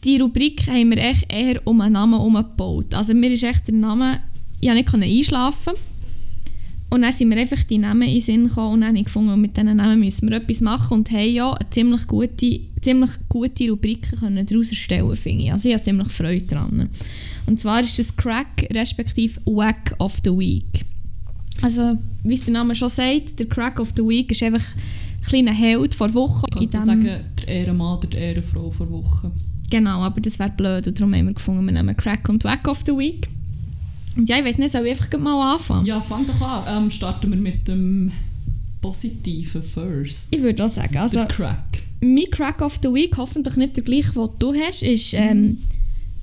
die Rubrik haben wir echt eher um einen Namen herumgebaut. Also mir ist echt der Name, ich konnte nicht einschlafen. Und dann sind mir einfach die Namen in den Sinn gekommen und dann habe ich gefunden, mit diesen Namen müssen wir etwas machen und haben ja eine ziemlich gute, ziemlich gute Rubriken können daraus erstellen, finde ich. Also ich habe ziemlich Freude daran. Und zwar ist das Crack respektive Wack of the Week. Also, wie es der Name schon sagt, der Crack of the Week ist einfach ein kleiner Held vor Wochen. Ich könnte sagen, der Ehrenmann oder die Ehrenfrau vor Wochen. Genau, aber das wäre blöd und darum haben wir gefunden, wir nehmen Crack und Wack of the Week. Und ja, ich weiß nicht, soll ich einfach mal anfangen? Ja, fang doch an. Ähm, starten wir mit dem Positiven first. Ich würde auch sagen, also der Crack. mein Crack of the Week, hoffentlich nicht der gleiche, den du hast, ist ähm,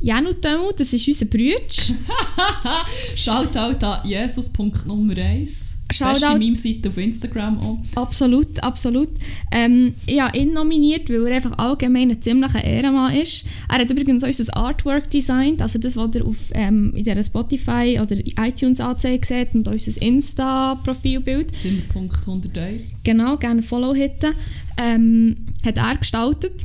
Janu Tömu, das ist unser Bruder. Shoutout an Jesus.nummer 1. Shoutout- Beste Meme-Seite auf Instagram auch. Absolut, absolut. Ähm, ich habe ihn nominiert, weil er einfach allgemein ein ziemlicher Ehrenmann ist. Er hat übrigens auch unser Artwork designt, also das, was ihr auf, ähm, in dieser Spotify oder iTunes Anzeige seht und unser Insta-Profilbild. Zimmerpunkt 101. Genau, gerne Follow hitten. Ähm, hat er gestaltet.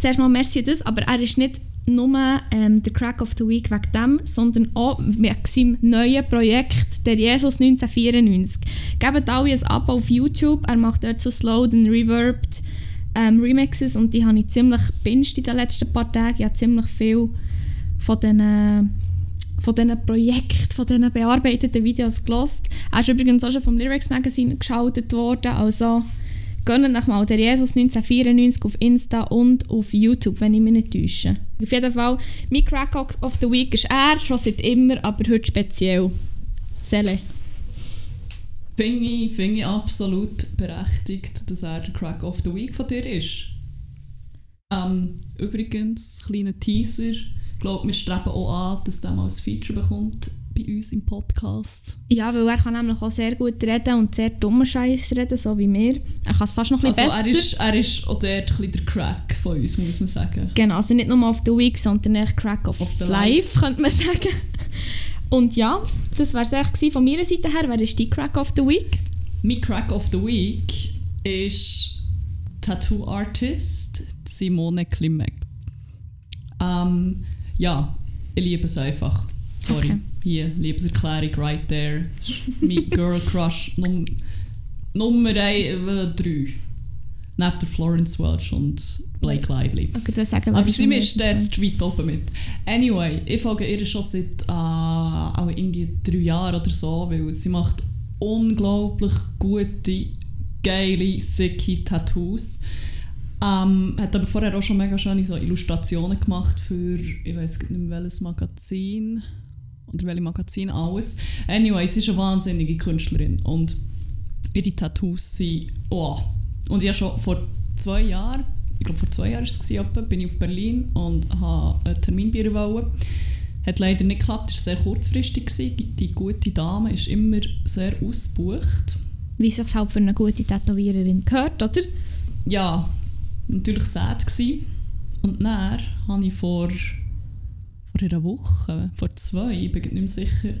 Zuerst mal merci das, aber er ist nicht nur ähm, der Crack of the Week wegen dem, sondern auch wegen seinem neuen Projekt, der Jesus 1994. Gebt alle ein Abo auf YouTube, er macht dort so slowed und reverbed ähm, Remixes und die habe ich ziemlich binged in den letzten paar Tagen. Ich habe ziemlich viel von diesen von diesen Projekten, von diesen bearbeiteten Videos gelost. Er ist übrigens auch schon vom Lyrics Magazine geschaltet worden, also gönnt euch mal der Jesus 1994 auf Insta und auf YouTube, wenn ich mich nicht täusche. Auf jeden Fall, mein Crack of the Week ist er, schon seit immer, aber heute speziell. Sele. Finde ich, finde ich absolut berechtigt, dass er der Crack of the Week von dir ist. Ähm, übrigens, kleiner Teaser. Ich glaube, wir streben auch an, dass der mal ein Feature bekommt bei uns im Podcast. Ja, weil er kann nämlich auch sehr gut reden und sehr dummen Scheiß reden, so wie wir. Er kann es fast noch ein Also bisschen er besser. ist, er ist auch dort ein bisschen der Crack von uns, muss man sagen. Genau, also nicht nur auf the Week, sondern echt Crack of, Of the Life, könnte man sagen. Und ja, das wäre es eigentlich von meiner Seite her. Wer ist die Crack of the Week? Mein Crack of the Week ist Tattoo Artist Simone Klimek. Ähm, ja, ich liebe es einfach. Sorry. Okay. Hier, Liebeserklärung right there. Das ist mein Girl Crush Num Nummer 3. Neben der Florence Welch und Blake Lively. Ich würde sagen, Aber sie ist dort weit oben mit. Anyway, ich folge ihr schon seit äh, auch irgendwie drei Jahren oder so, weil sie macht unglaublich gute, geile, sicke Tattoos. Ähm, hat aber vorher auch schon mega schöne so Illustrationen gemacht für, ich weiß nicht mehr welches Magazin oder welche Magazin, alles. Anyway, sie ist eine wahnsinnige Künstlerin und ihre Tattoos sind, oh. Und ich habe schon vor zwei Jahren, ich glaube vor zwei Jahren war es, etwa, bin ich auf Berlin und habe einen Termin bei ihr wollen. Hat leider nicht geklappt, es war sehr kurzfristig. Gewesen. Die gute Dame ist immer sehr ausgebucht. Wie sich halt für eine gute Tätowiererin gehört, oder? Ja, natürlich sad gewesen. Und dann habe ich vor, vor einer Woche, vor zwei, ich bin nicht mehr sicher,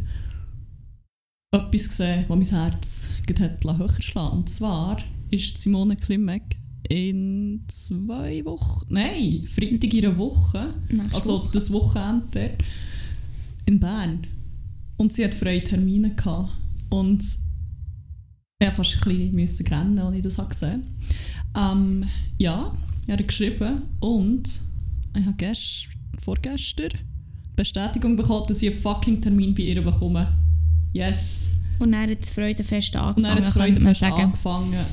etwas gesehen, was mein Herz hat höher schlagen Und zwar ist Simone Klimek in zwei Wochen, nein, Freitag in einer Woche, Nächste also Woche. das Wochenende in Bern. Und sie hat freie Termine gehabt. Und ich musste fast ein bisschen rennen, als ich das habe gesehen ähm, Ja, ich habe geschrieben und ich habe gest vorgestern Bestätigung bekommen, dass ich einen fucking Termin bei ihr bekomme. Yes. Und dann hat das Freudenfest Und angefangen, dann hat das Freudenfest angefangen.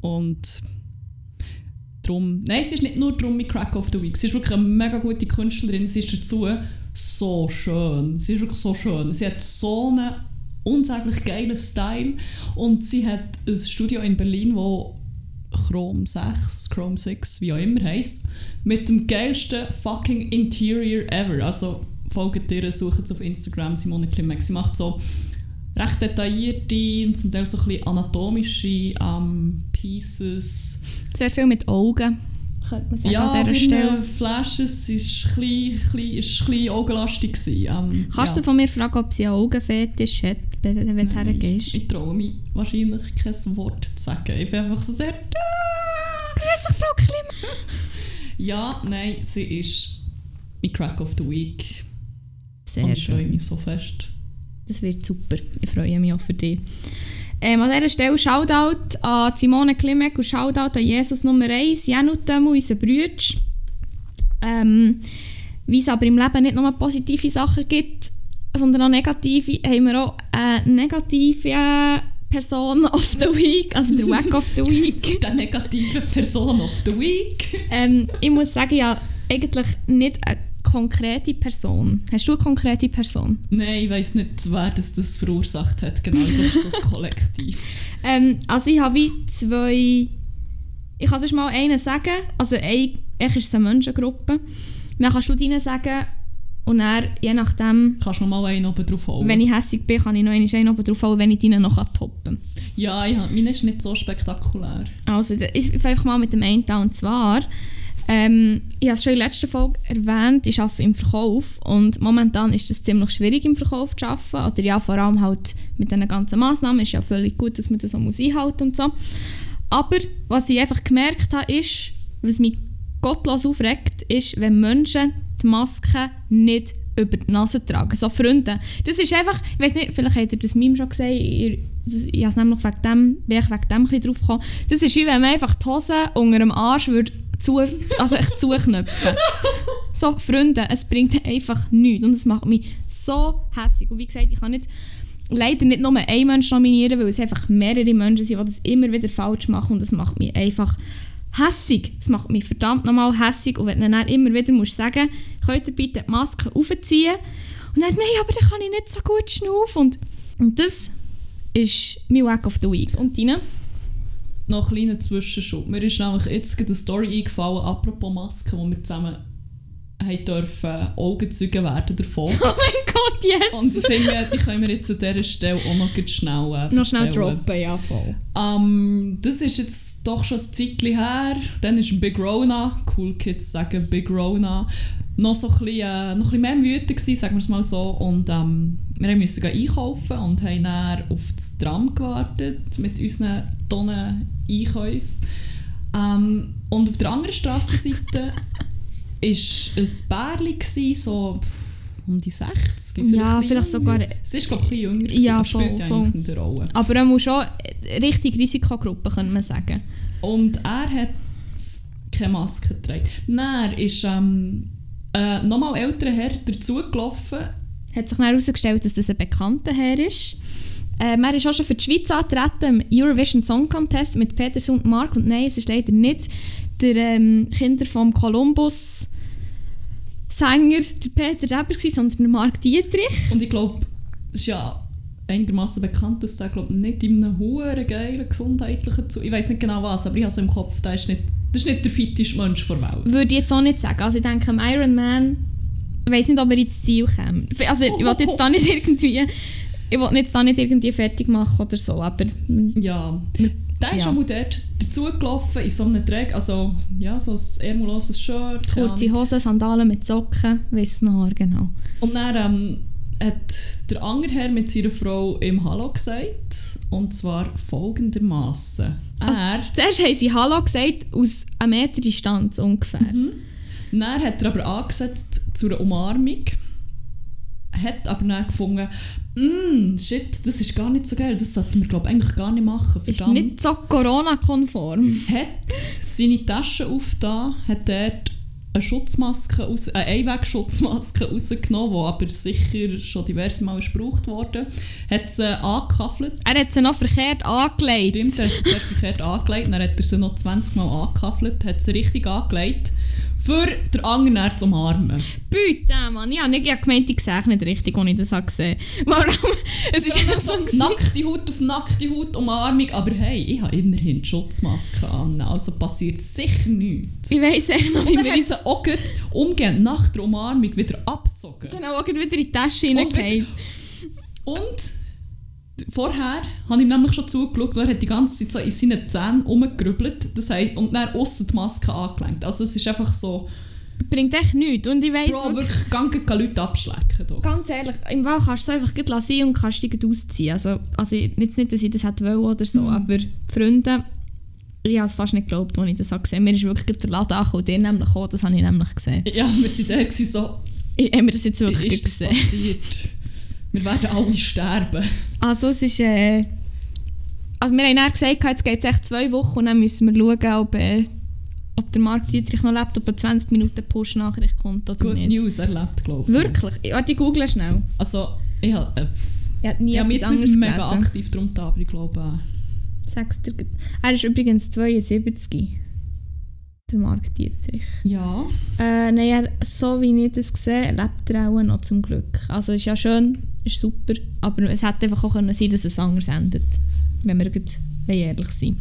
Und drum, nein, es ist nicht nur drum mit Crack of the Week. Sie ist wirklich eine mega gute Künstlerin. Sie ist dazu so schön. Sie ist wirklich so schön. Sie hat so einen unsäglich geilen Style. Und sie hat ein Studio in Berlin, wo Chrome 6, Chrome 6, wie auch immer heisst, mit dem geilsten fucking Interior ever. Also folgt ihr, sucht es auf Instagram, Simone Klimek. Sie macht so recht detaillierte und zum Teil so ein bisschen anatomische ähm, Pieces. Sehr viel mit Augen, könnte man sagen ja, an dieser Stelle. Ist bisschen, bisschen, ist ein bisschen augenlastig gewesen. Ähm, Kannst ja. du von mir fragen, ob sie einen Augenfetisch hat, wenn du Nein, hergehst? Ich traue mich wahrscheinlich kein Wort zu sagen. Ich bin einfach so der... Grüß dich, Frau Klim! Ja, nein, sie ist mein Crack of the Week. Sehr und ich freue mich so fest. Das wird super. Ich freue mich auch für dich. Ähm, an dieser Stelle Shoutout an Simone Klimek und Shoutout an Jesus Nummer 1, Janu Tömu, unser Bruder. Ähm, Wie es aber im Leben nicht nur positive Sachen gibt, sondern auch negative, haben wir auch eine negative Person of the Week, also der Wack of the Week. Die negative Person of the Week. Ähm, ich muss sagen, ja, eigentlich nicht eine konkrete Person. Hast du eine konkrete Person? Nein, ich weiss nicht, wer das, das verursacht hat. Genau, das ist das Kollektiv. Ähm, also ich habe wie zwei Ich kann sonst mal einen sagen, also ein, echt ist es eine Menschengruppe. Dann kannst du deinen sagen und dann, je nachdem, Kannst du noch mal einen oben drauf holen? wenn ich hässig bin, kann ich noch einen oben drauf holen, wenn ich deinen noch toppen kann. ja, ich hab, meine ist nicht so spektakulär. Also, ich fange mal mit dem einen an. Und zwar, ähm, ich habe es schon in der letzten Folge erwähnt, ich arbeite im Verkauf und momentan ist es ziemlich schwierig im Verkauf zu arbeiten. Oder ja, vor allem halt mit diesen ganzen Massnahmen ist ja völlig gut, dass man das so muss und so. Aber was ich einfach gemerkt habe, ist, was mich gottlos aufregt, ist, wenn Menschen die Maske nicht über die Nase tragen. So Freunde. Das ist einfach, ich weiß nicht, vielleicht habt ihr das Meme schon gesehen, ich, das- ich habe es nämlich wegen dem, bin ich wegen dem ein bisschen drauf gekommen. Das ist wie wenn man einfach die Hose unter dem Arsch würde zu, also echt zuknöpfen. so, Freunde, es bringt einfach nichts und es macht mich so hässlich. Und wie gesagt, ich kann nicht, leider nicht nur einen Mensch nominieren, weil es einfach mehrere Menschen sind, die das immer wieder falsch machen und das macht mich einfach hässig. Es macht mich verdammt nochmal hässig und wenn du dann immer wieder musst sagen, könnt ihr bitte die Maske aufziehen und dann, nein, aber dann kann ich nicht so gut schnaufen und, und das ist mein Wack of the Week. Und deine? Noch einen kleinen Zwischenschub. Mir ist nämlich jetzt gerade eine Story eingefallen, apropos Masken, wo wir zusammen haben dürfen Augenzeugen werden davon. Oh mein Gott, yes! Und ich finde, die können wir jetzt an dieser Stelle auch noch schnell äh, noch schnell droppen, ja voll. Ähm, das ist jetzt doch schon ein Zeitchen her. Dann ist Big Rona, cool Kids sagen Big Rona, noch so ein bisschen, äh, noch ein bisschen mehr wütend gewesen, sagen wir es mal so. Und ähm, wir mussten einkaufen und haben dann auf das Tram gewartet mit unseren Tonnen Einkäufen. Ähm, und auf der anderen Strassenseite war ein Bärli, so um die 60. Ja, ein vielleicht sogar-. Es ist, glaube ich, ein bisschen jünger, Ja, aber spielt voll, ja voll. eine Rolle. Aber er muss schon richtig Risikogruppe, könnte man sagen. Und er hat keine Maske getragen. Dann ist ähm, äh, nochmal älterer Herr dazugelaufen. Hat sich dann herausgestellt, dass das ein bekannter Herr ist. Ähm, er ist auch schon für die Schweiz angetreten im Eurovision Song Contest mit Peterson und Mark. Und nein, es ist leider nicht der ähm, Kinder vom Columbus Sänger, der Peter gewesen, sondern der Mark Dietrich. Und ich glaube, es ist ja einigermaßen bekannt, dass der glaub, nicht in einem hohen geilen gesundheitlichen zu Ich weiß nicht genau was, aber ich habe es im Kopf, der ist nicht, das ist nicht der fitteste Mensch der Welt. Würde ich jetzt auch nicht sagen. Also ich denke, am Iron Man, ich weiß nicht, ob er ins Ziel kommt. Also ich will jetzt da nicht irgendwie, ich will jetzt da nicht irgendwie fertig machen oder so, aber Ja, der ist Ja. auch mal dort dazugelaufen in so einem Dreck, also ja, so ein ärmelloses Shirt. kurze Hosen, Sandalen mit Socken, weiss noch genau. Und dann ähm, hat der andere Herr mit seiner Frau im Hallo gesagt. Und zwar folgendermaßen. Also, Er, Zuerst haben sie Hallo gesagt, aus einem Meter Distanz ungefähr. Mhm. dann hat er aber angesetzt zu einer Umarmung. Hat aber dann gefunden, mm, shit, das ist gar nicht so geil, das sollten wir glaube eigentlich gar nicht machen. Ist verdammt." nicht so Corona-konform. hat seine Tasche aufgetan, hat dort eine Schutzmaske, aus, eine Einwegschutzmaske rausgenommen, die aber sicher schon diverse Mal ist gebraucht wurde, hat sie angekaffelt. Er hat sie noch verkehrt angelegt. Stimmt, er hat sie verkehrt angelegt, dann hat er sie noch 20 Mal angekaffelt, hat sie richtig angelegt, für den anderen zu umarmen. Bitte, Mann. Ich habe nicht ich habe gemeint, ich sehe nicht richtig, als ich das habe gesehen Warum? Es ist einfach so... nackte Haut auf nackte Haut Umarmung, aber hey, ich habe immerhin die Schutzmaske an, also passiert sicher nichts. Ich weiss echt noch, wie wir uns auch gleich umgehend nach der Umarmung wieder abgezogen. genau auch wieder in die Tasche hineingefallen. Und vorher habe ich ihm nämlich schon zugeschaut, und er hat die ganze Zeit so in seinen Zähnen rumgerübbelt das heisst, und dann aussen die Maske angelenkt. Also es ist einfach so, Bringt echt nichts. Und ich weiss Bro, wirklich, wirklich, gegen Leute abschlecken. Doch. ganz ehrlich, im Wald kannst du es einfach gleich lassen und kannst dich ausziehen. Also, also jetzt nicht, dass ich das hätte wollen oder so, Mhm. aber Freunde, ich habe es fast nicht geglaubt, als ich das gesehen habe. Mir ist wirklich der Laden angekommen, der nämlich auch, das habe ich nämlich gesehen. Ja, wir sind da so, Ich habe mir das jetzt wirklich ist das gesehen. passiert? Wir werden alle sterben. Also es ist... Äh, also wir haben dann gesagt, jetzt geht es echt zwei Wochen und dann müssen wir schauen, ob, äh, ob der Marc Dietrich noch lebt, ob eine 20 Minuten Push-Nachricht kommt oder Good nicht. News erlebt, glaube ich. Wirklich? Ich, warte, ich google schnell. Also, ich habe äh, Ich habe nie mich etwas anderes mega gelesen. aktiv drum da, aber ich glaube... Äh. Er ist übrigens 72. Der Marc Dietrich. ja. Äh, nein, er, so wie ich das sehe, lebt er auch noch zum Glück. Also ist ja schön, ist super, aber es hätte einfach auch können sein dass es anders endet. Wenn wir grad ehrlich sind.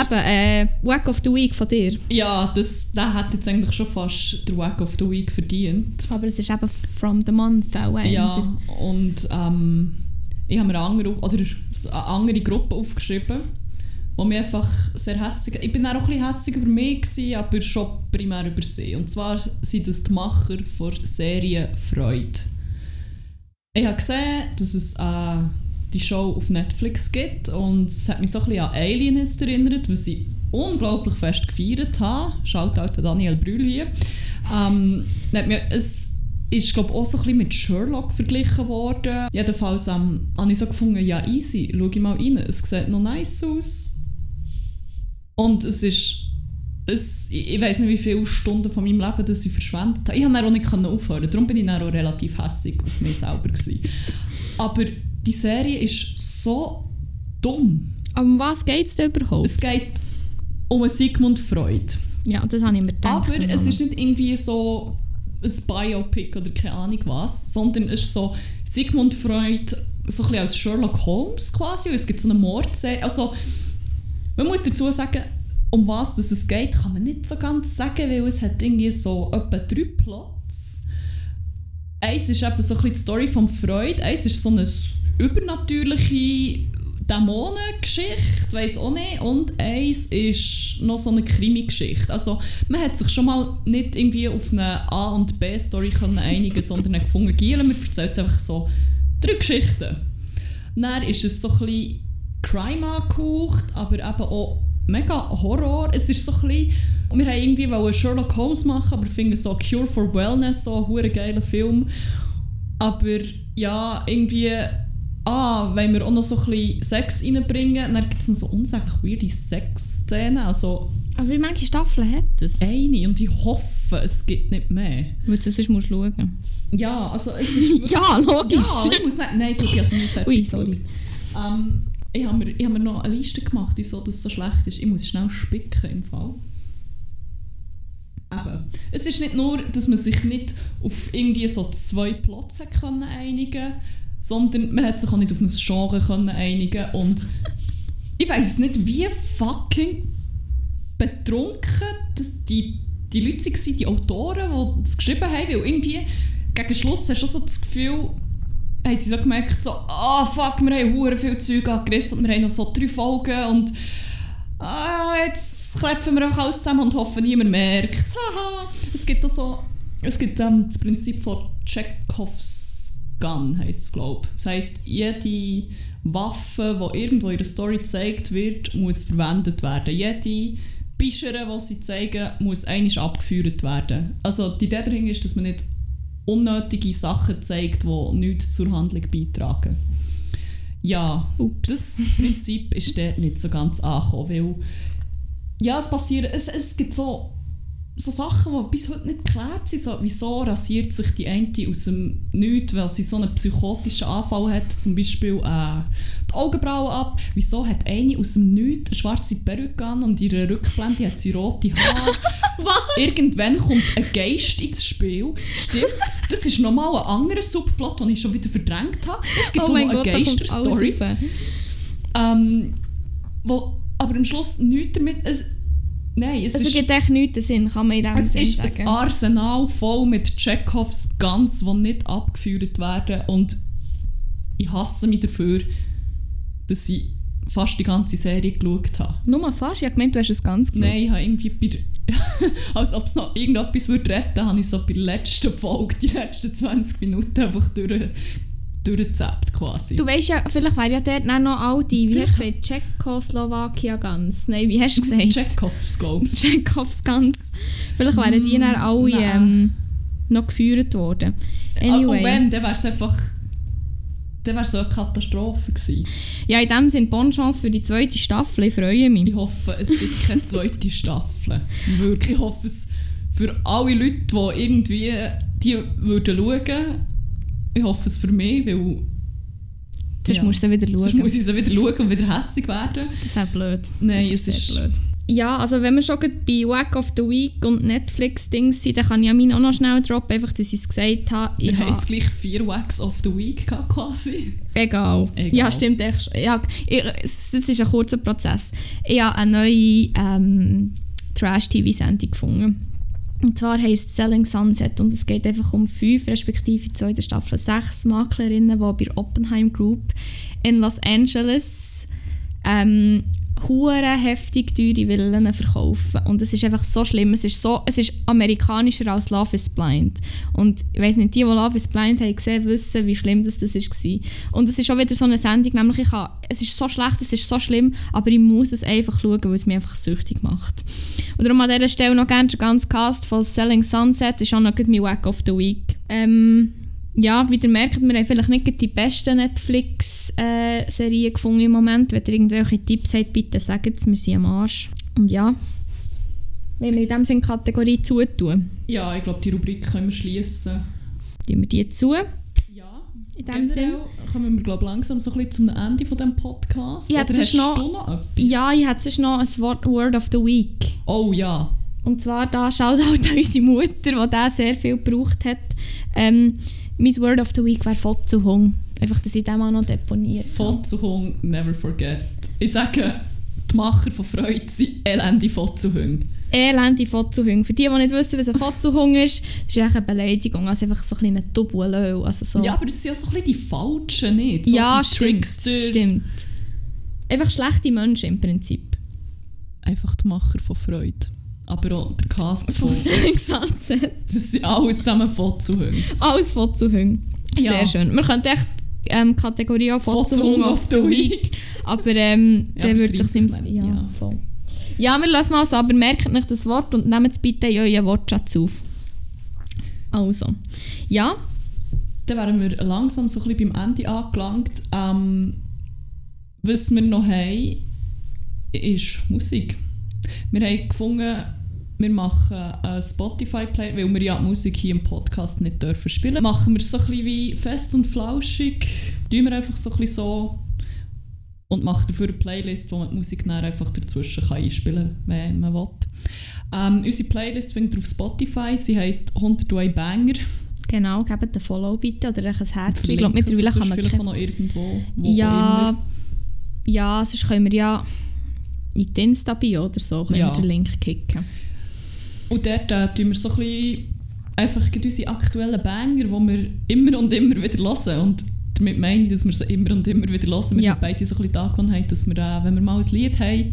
Eben, äh, Wack of the Week von dir. Ja, das, der hat jetzt eigentlich schon fast den Wack of the Week verdient. Aber es ist eben from the month auch Ja, und ähm, ich habe mir eine andere, oder eine andere Gruppe aufgeschrieben, wo mir einfach sehr hässig... Ich bin auch ein bisschen über mich, gewesen, aber schon primär über sie. Und zwar sind das die Macher der Serie Freud. Ich habe gesehen, dass es äh, die Show auf Netflix gibt und es hat mich so ein bisschen an Alienist erinnert, was ich unglaublich fest gefeiert habe. Schaut auch Daniel Brühl hier. Ähm, es ist glaube auch so ein bisschen mit Sherlock verglichen worden. Jedenfalls ähm, habe ich so gefunden, ja easy, schau ich mal rein, es sieht noch nice aus. Und es ist es, ich weiß nicht, wie viele Stunden von meinem Leben das ich verschwendet habe. Ich konnte auch nicht aufhören, darum bin ich dann auch relativ hässlich auf mich selber. Gewesen. Aber die Serie ist so dumm. Aber um was geht es denn überhaupt? Es geht um einen Sigmund Freud. ja, das habe ich mir gedacht. Aber es ist nicht irgendwie so ein Biopic oder keine Ahnung was, sondern es ist so Sigmund Freud so ein bisschen als Sherlock Holmes quasi. Und es gibt so eine Mordserie. Also, man muss dazu sagen, um was es geht, kann man nicht so ganz sagen, weil es hat irgendwie so etwa drei Plots. Eins ist eben so ein die Story von Freud, eins ist so eine übernatürliche Dämonengeschichte, weiß auch nicht. Und eins ist noch so eine Krimi-Geschichte. Also man hat sich schon mal nicht irgendwie auf eine A- und B-Story einigen sondern gefunden, Gielen, erzählen jetzt einfach so drei Geschichten. Dann ist es so ein bisschen Crime angehaucht, aber eben auch mega Horror. Es ist so ein bisschen, wir haben irgendwie wollen Sherlock Holmes machen, aber finden so Cure for Wellness, so ein geiler Film. Aber ja, irgendwie, ah, wenn wir auch noch so ein bisschen Sex reinbringen, dann gibt es noch so unsäglich weirde Sexszenen. Also Aber wie viele Staffeln hat es? eine und ich hoffe, es gibt nicht mehr. Weil du sonst musst du schauen. Ja, also es ist Ja, logisch. Ja, ich muss nicht, nein, gut, ich habe es nicht fertig. Ui, sorry. Ähm, ich habe mir, hab mir noch eine Liste gemacht, wieso das so schlecht ist. Ich muss schnell spicken im Fall. Eben. Es ist nicht nur, dass man sich nicht auf irgendwie so zwei Plots können einigen sondern man hat sich auch nicht auf ein Genre können einigen und ich weiß nicht, wie fucking betrunken die, die Leute waren, die Autoren, die das geschrieben haben, weil irgendwie gegen Schluss hast du auch so das Gefühl, haben sie so gemerkt, so, ah fuck, wir haben hure viel Zeug angerissen und wir haben noch so drei Folgen und ah, jetzt klepfen wir einfach alles zusammen und hoffen, niemand merkt Haha. Es gibt auch so, es gibt ähm, das Prinzip von Chekhovs Gun, heisst es, glaube. Das heisst, jede Waffe, die irgendwo in der Story gezeigt wird, muss verwendet werden. Jede Bischere, die sie zeigen, muss einmal abgeführt werden. Also die Idee dahinter ist, dass man nicht unnötige Sachen zeigt, die nichts zur Handlung beitragen. Ja, Ups. das Prinzip ist dort nicht so ganz angekommen, weil ja, es passiert, es, es gibt so, so Sachen, die bis heute nicht geklärt sind, so, wieso rasiert sich die eine aus dem Nichts, weil sie so einen psychotischen Anfall hat, zum Beispiel äh, die Augenbrauen ab, wieso hat eine aus dem Nichts eine schwarze Perücke an und ihre Rückblende hat sie rote Haare. Irgendwann kommt ein Geist ins Spiel. Stimmt, das ist nochmal ein anderer Subplot, den ich schon wieder verdrängt habe. Es gibt oh auch noch eine Geisterstory. Ähm, wo, aber am Schluss nichts damit. Es, nein, es Es ist, gibt echt nichts Sinn, kann man in diesem es Sinn ist sagen. ein Arsenal voll mit Chekhovs Guns, die nicht abgeführt werden. Und ich hasse mich dafür, dass ich fast die ganze Serie geschaut habe. Nur fast, ich habe gemeint, du hast es ganz geschaut. Nein, ich habe irgendwie bei als ob es noch irgendetwas würde retten, habe ich so bei der letzten Folge, die letzten 20 Minuten einfach durch, durchgezappt quasi. Du weißt ja, vielleicht wäre ja dort noch all die, wie hast du gesagt, Tschechoslowakien ganz. Nein, wie hast du gesagt? Chekhovs, glaube ich. Tschechows ganz. Vielleicht wären die dann alle Mm, nein. ähm, noch geführt worden. Ah, Und Anyway. wenn, dann wäre es einfach dann wäre es so eine Katastrophe gewesen. Ja, in dem Sinne, bonne Chance für die zweite Staffel, ich freue mich. Ich hoffe, es gibt keine zweite Staffel. Wirklich, ich hoffe es für alle Leute, die irgendwie die würden schauen. Ich hoffe es für mich, weil Sonst ja. musst du sie wieder sonst schauen. muss ich sie wieder schauen und wieder hässlich werden. Das ist auch blöd. Nein, das es ist blöd. Ja, also wenn wir schon bei Wack of the Week und Netflix-Dings sind, dann kann ich ja meinen auch noch schnell droppen, einfach, dass ich es gesagt habe. Wir Ich haben habe- jetzt gleich vier Wacks of the Week gehabt, quasi. Egal. Egal. Ja, stimmt echt. Ja, ich, es es ist ein kurzer Prozess. Ich habe eine neue ähm, Trash-TV-Sendung gefunden. Und zwar heisst es Selling Sunset und es geht einfach um fünf, respektive in der Staffel sechs Maklerinnen, die bei Oppenheim Group in Los Angeles ähm, hure heftig teure Villen verkaufen. Und es ist einfach so schlimm. Es ist, so, es ist amerikanischer als Love is Blind. Und ich weiß nicht, die, die Love is Blind haben gesehen, wissen, wie schlimm das, das war. Und es ist auch wieder so eine Sendung, nämlich ich kann, es ist so schlecht, es ist so schlimm, aber ich muss es einfach schauen, weil es mich einfach süchtig macht. Und darum an dieser Stelle noch gerne der ganze Cast von Selling Sunset, ist auch noch mein Wack of the Week. Ähm, ja, wie ihr merkt, wir haben vielleicht nicht die besten Netflix-Serien gefunden im Moment. Wenn ihr irgendwelche Tipps habt, bitte sagt es, wir sind am Arsch. Und ja, wenn wir in diesem Sinne die Kategorie zutun, Ja, ich glaube, die Rubrik können wir schließen. tun wir die zu. Ja. In dem Sinne. Kommen wir, glaube langsam so ein bisschen zum Ende von diesem Podcast. Ja, Oder hast noch- du noch etwas? Ja, ich hätte sonst noch ein Wort, Word of the Week. Oh ja. Und zwar da schaut halt an unsere Mutter, die da sehr viel gebraucht hat. Ähm, mein Word of the Week wäre Fotzuhung. Einfach, dass ich den mal noch deponiert habe. Fotzuhung, never forget. Ich sage, die Macher von Freude sind elende Fotzuhung. Elende Fotzuhung. Für die, die nicht wissen, was ein Fotzuhung ist, das ist eigentlich eine Beleidigung. Also einfach so ein kleiner Double Also so. Ja, aber das sind ja so ein bisschen die Falschen, nicht? So ja stimmt. Trickster. Stimmt. Einfach schlechte Menschen im Prinzip. Einfach die Macher von Freude. Aber auch der Cast Von Sunset. Das sind alles zusammen Fotzuhung. Alles Fotzuhung. Sehr Ja. schön. Wir könnten echt ähm, Kategorie auch Fotzuhung of the Week. Aber ähm, Ja, dann würde es sich sich ja, ja. voll. Ja, wir lassen mal so, aber merkt nicht das Wort und nehmt es bitte in euren Wortschatz auf. Also, ja, Dann wären wir langsam so ein bisschen beim Ende angelangt. Ähm, was wir noch haben, ist Musik. Wir haben gefunden, wir machen eine Spotify-Play, weil wir ja die Musik hier im Podcast nicht dürfen spielen. Machen wir es so ein bisschen wie fest und flauschig. Tun wir einfach so ein bisschen so und machen dafür eine Playlist, wo man die Musik dann einfach dazwischen kann einspielen kann, wenn man will. Ähm, unsere Playlist findet ihr auf Spotify. Sie heisst 101 Banger. genau, gebt ein Follow bitte oder ein Herzchen. Ich glaube, mittlerweile kann man vielleicht noch irgendwo. Ja, ja, sonst können wir ja in die Insta-Bio oder so können Ja. wir den Link kicken. Und dort äh, tun wir so ein bisschen einfach unsere aktuellen Banger, die wir immer und immer wieder hören. Und damit meine ich, dass wir sie immer und immer wieder hören. Wir Ja. haben beide so ein bisschen die Angewohnheit, dass wir, äh, wenn wir mal ein Lied haben,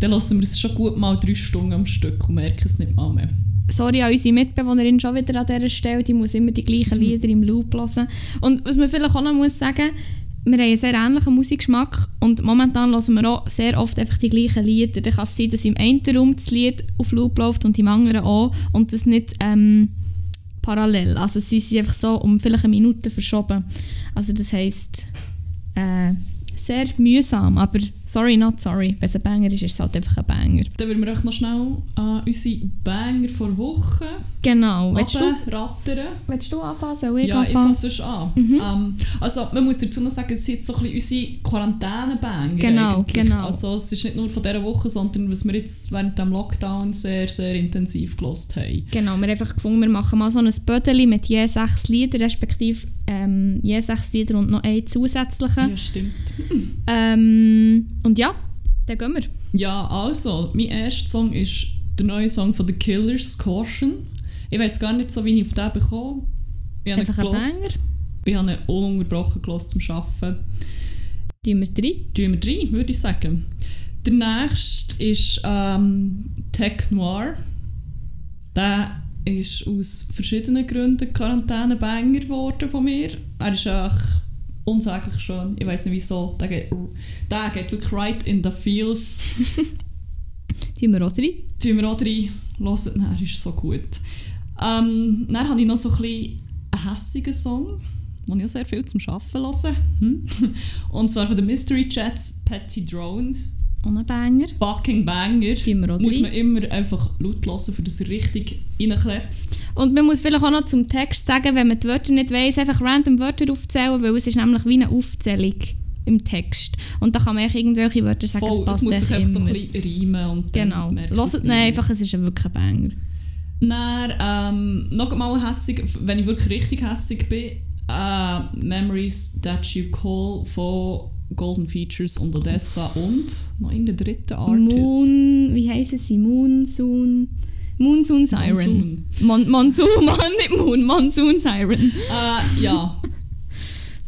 dann lassen wir es schon gut mal drei Stunden am Stück und merken es nicht mal mehr. Sorry an unsere Mitbewohnerin schon wieder an dieser Stelle, die muss immer die gleichen Lieder im Loop hören. Und was man vielleicht auch noch muss sagen, wir haben einen sehr ähnlichen Musikgeschmack und momentan hören wir auch sehr oft einfach die gleichen Lieder. Dann kann es sein, dass im einen Raum das Lied auf Loop läuft und im anderen auch und das nicht ähm, parallel. Also sie sind einfach so um vielleicht eine Minute verschoben. Also das heisst, äh, sehr mühsam, aber sorry, not sorry. Wenn es ein Banger ist, ist es halt einfach ein Banger. Dann würden wir euch noch schnell an unsere Banger vor Woche Genau. Willst du, rattern. willst du anfangen? Soll ich Ja, ich anfangen? fasse es an. Mhm. Ähm, also man muss dazu noch sagen, es sind so ein bisschen unsere Quarantäne-Banger Genau, eigentlich. genau. Also es ist nicht nur von dieser Woche, sondern was wir jetzt während dem Lockdown sehr, sehr intensiv gelost haben. Genau, wir haben einfach gefunden, wir machen mal so ein Bödeli mit je sechs Liedern, respektive ähm, je sechs Lieder und noch ein zusätzliche. Ja, stimmt. Ähm, und ja, dann gehen wir. Ja, also, mein erster Song ist der neue Song von The Killers, Caution. Ich weiß gar nicht so, wie ich auf den bekomme. Ich habe Einfach ein. Banger. Ich habe ihn ununterbrochen gelost zum Arbeiten. Tun wir drei. Tun wir drei, würde ich sagen. Der nächste ist ähm, Tech Noir. Der ist aus verschiedenen Gründen Quarantäne-Banger geworden von mir. Er ist auch unsaglich schön. Ich weiß nicht wieso. Der geht, der geht wirklich right in the feels. Tun wir auch drei. Tun wir auch rein. Hört ihn, er ist so gut. Ähm, dann habe ich noch so ein bisschen einen hässigen Song, den ich auch sehr viel zum Arbeiten höre. Hm? Und zwar von den Mystery Jets Petty Drone. Und ein Banger. Fucking Banger. Auch Muss man immer einfach laut hören, für dass er richtig reinklebt. Und man muss vielleicht auch noch zum Text sagen, wenn man die Wörter nicht weiss, einfach random Wörter aufzählen, weil es ist nämlich wie eine Aufzählung. im Text. Und da kann man irgendwelche Wörter sagen, Voll, es es passt muss echt sich einfach so ein bisschen reimen. Und Genau. Hört es nein, einfach, es ist ein wirklich ein Banger. Dann, ähm, noch mal hässig, wenn ich wirklich richtig hässig bin, äh, Memories That You Call von Golden Features und Odessa und noch irgendein dritter Artist. Moon, wie heißen sie? Moonsoon. Moonsoon Siren. Monsoon. Mon Monsoon, Mann, nicht Moon, Monsoon Siren. Äh, ja.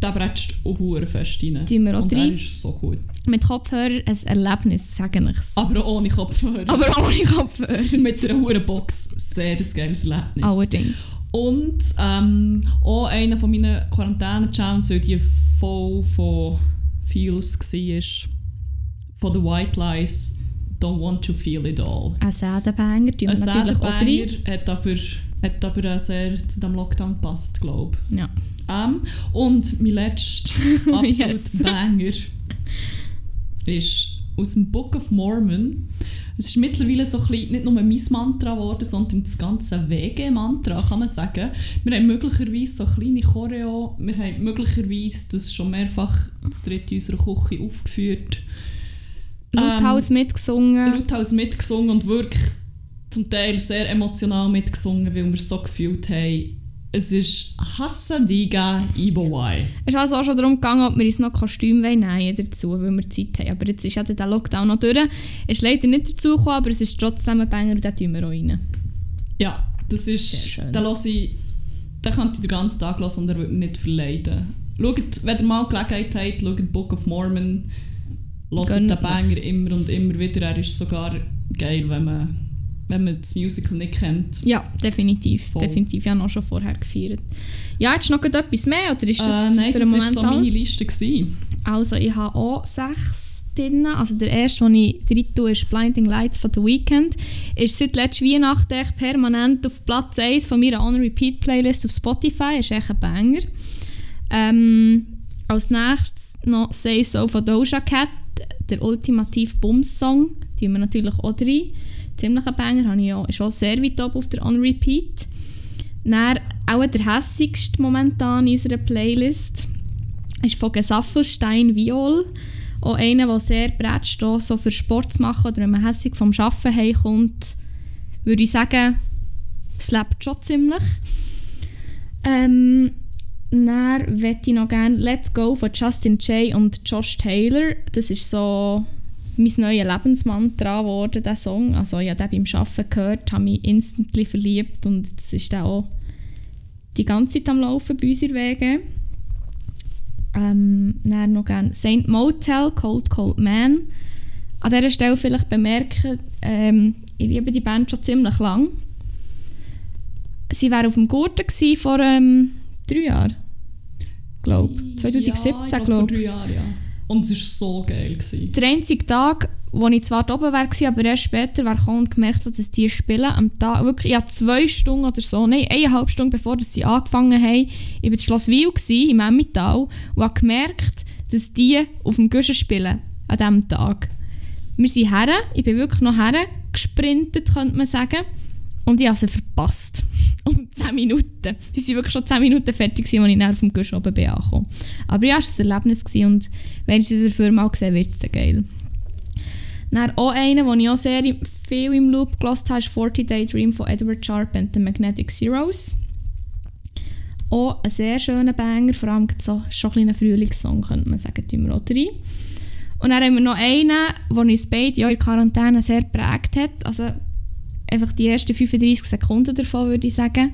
Der bretscht auch hure fest rein. Tun wir auch und der rein. ist so gut. Mit Kopfhörer ein Erlebnis, sage ich's. Aber auch ohne Kopfhörer. Aber ohne Kopfhörer. mit einer hure Box sehr ein geiles Erlebnis. Allerdings. Und ähm, auch einer von meinen Quarantäne-Challenge, weil die voll von Feels war, von The White Lies, Don't Want to Feel It All. Ein Sädenbanger wir Ein. Sädenbanger hat aber, hat aber auch sehr zu diesem Lockdown gepasst, glaube Ja. ich. Ähm, und mein letzter absolut Yes. Banger ist aus dem Book of Mormon. Es ist mittlerweile so ein bisschen, nicht nur mein Mantra geworden, sondern das ganze WG-Mantra, kann man sagen. Wir haben möglicherweise so kleine Choreo, wir haben möglicherweise das schon mehrfach das dritte in unserer Küche aufgeführt. Lauthaus mitgesungen. Lauthaus mitgesungen und wirklich zum Teil sehr emotional mitgesungen, weil wir es so gefühlt haben. Es ist Hassadiga Ibowai. Es ist also auch schon darum gegangen, ob wir uns noch Kostüme wollen nähen dazu, weil wir Zeit haben. Aber jetzt ist ja der Lockdown noch durch. Es ist leider nicht dazu gekommen, aber es ist trotzdem ein Banger und den tun wir auch rein. Ja, das ist. Sehr schön. Da höre ich, den könnt ihr den ganzen Tag hören und er wird nicht verleiden. Schaut, wenn ihr mal Gelegenheit habt, schaut Book of Mormon. Hört Gönnt den. Banger immer und immer wieder. Er ist sogar geil, wenn man, wenn man das Musical nicht kennt. Ja, definitiv. Voll. Definitiv. Ich habe noch schon vorher gefeiert. Ja, jetzt noch etwas mehr oder ist das äh, nein, für das den war Moment so meine alles? Liste. Gewesen. Also ich habe auch sechs drin. Also der erste, den ich drin tue, ist Blinding Lights von The Weeknd. Ist seit letzter Weihnachten echt permanent auf Platz 1 von meiner On-Repeat-Playlist auf Spotify. Ist echt ein Banger. Ähm, als nächstes noch Say So von Doja Cat, der ultimative Bums-Song. Tun wir natürlich auch rein. Ziemlich ein Banger, habe ich ist auch sehr weit oben auf der On-Repeat. Dann auch der hässigste momentan in unserer Playlist ist von Gesaffelstein Viol. Auch einer, der sehr bretscht, so für Sport zu machen oder wenn man hässig vom Arbeiten heimkommt, würde ich sagen, es lebt schon ziemlich. Ähm, dann möchte ich noch gerne Let's Go von Justin Jay und Josh Taylor. Das ist so mein neues Lebensmantra geworden, dieser Song. Also ich habe den beim Arbeiten gehört, habe mich instantly verliebt und es ist dann auch die ganze Zeit am Laufen bei uns in der Wege. Ähm, dann noch gerne Saint Motel, Cold Cold Man. An dieser Stelle vielleicht bemerken, ähm, ich liebe die Band schon ziemlich lang. Sie war auf dem Gurten vor ähm, drei Jahren. Glaube 2017, ja, ich glaub, glaube Vor drei Jahren, ja. Und es war so geil. Gewesen. Der einzige Tag, wo ich zwar oben war, aber erst später war gekommen und gemerkt habe, dass die spielen. Am Tag, wirklich, ich zwei Stunden oder so, nein, eineinhalb Stunden bevor sie angefangen haben, ich war in Schloss gsi, im Emmental und habe gemerkt, dass die auf dem Guschen spielen an diesem Tag. Wir sind her, ich bin wirklich noch her, gesprintet, könnte man sagen. Und ich habe sie verpasst. Um 10 Minuten. Sie waren wirklich schon 10 Minuten fertig, als ich dann dem Guschen oben bin angekommen. Aber ja, es war ein Erlebnis und wenn ich sie dafür mal sehe, wird es dann geil. Dann auch einer, den ich auch sehr viel im Loop gehört habe, ist 40 Day Dream von Edward Sharp and the Magnetic Zeros. Auch ein sehr schöner Banger, vor allem so, schon ein kleiner Frühlingssong, könnte man sagen, tun wir auch rein. Und dann haben wir noch einen, der uns beide ja in Quarantäne sehr geprägt hat. Also einfach die ersten 35 Sekunden davon, würde ich sagen.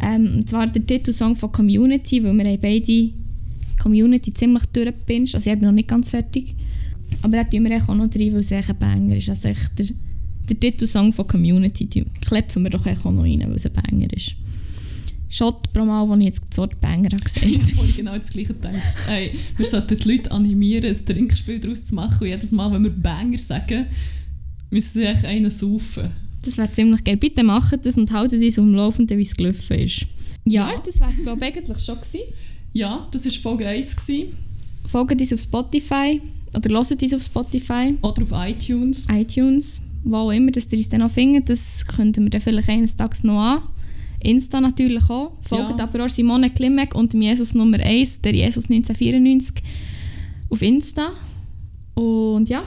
Ähm, und zwar der Titelsong von Community, weil wir haben beide Community ziemlich durchgepinscht. Also ich bin noch nicht ganz fertig. Aber da tun wir auch noch rein, weil es ein Banger ist. Also echt der, der Titelsong von Community klepfen wir doch auch noch rein, weil es ein Banger ist. Shot pro Mal, wo ich jetzt das Wort Banger habe gesagt habe ich genau das Gleiche gedacht. Ey, wir sollten die Leute animieren, ein Trinkspiel daraus zu machen. Und jedes Mal, wenn wir Banger sagen, müssen sie echt einen saufen. Das wäre ziemlich geil. Bitte macht das und haltet uns am Laufenden, wie es gelaufen ist. Ja, Ja. das wäre es glaube ich eigentlich schon gewesen. Ja, das war Folge 1. Gewesen. Folgt uns auf Spotify oder hört uns auf Spotify, Oder auf iTunes. iTunes, wo auch immer, dass ihr uns dann noch findet. Das könnten wir dann vielleicht eines Tages noch an. Insta natürlich auch. Folgt Ja. aber auch Simone Klimek und dem Jesus Nummer 1, der Jesus 1994. auf Insta. Und ja,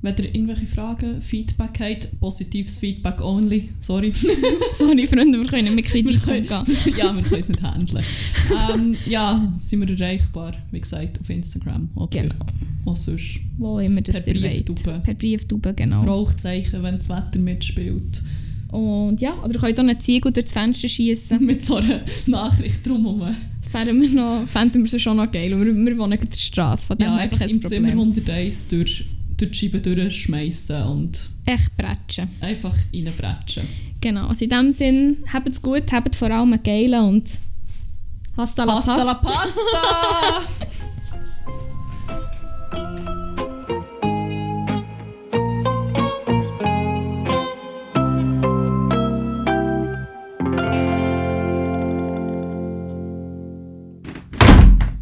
Wenn ihr irgendwelche Fragen, Feedback habt, positives Feedback only, sorry. sorry Freunde, wir können nicht mit Kritik umgehen. ja, wir können es nicht handeln. ähm, ja, sind wir erreichbar, wie gesagt, auf Instagram oder Genau. auch sonst. Wo immer das Per. Brieftube. Per Brieftube, genau. Rauchzeichen, wenn das Wetter mitspielt. Und ja, oder ihr könnt auch einen Ziegel durch das Fenster schießen. Mit so einer Nachricht drumherum. Fänden wir noch, fänden wir sie schon noch geil. Wir, wir wohnen an der Straße, von dem Ja, einfach kein im Zimmer Problem. 101 durch, durch die Scheibe durchschmeißen und. Echt bretschen. Einfach reinbretschen. Genau, also in diesem Sinn, habt es gut, habt vor allem einen geilen und. Hasta la pasta! Hasta! La pasta.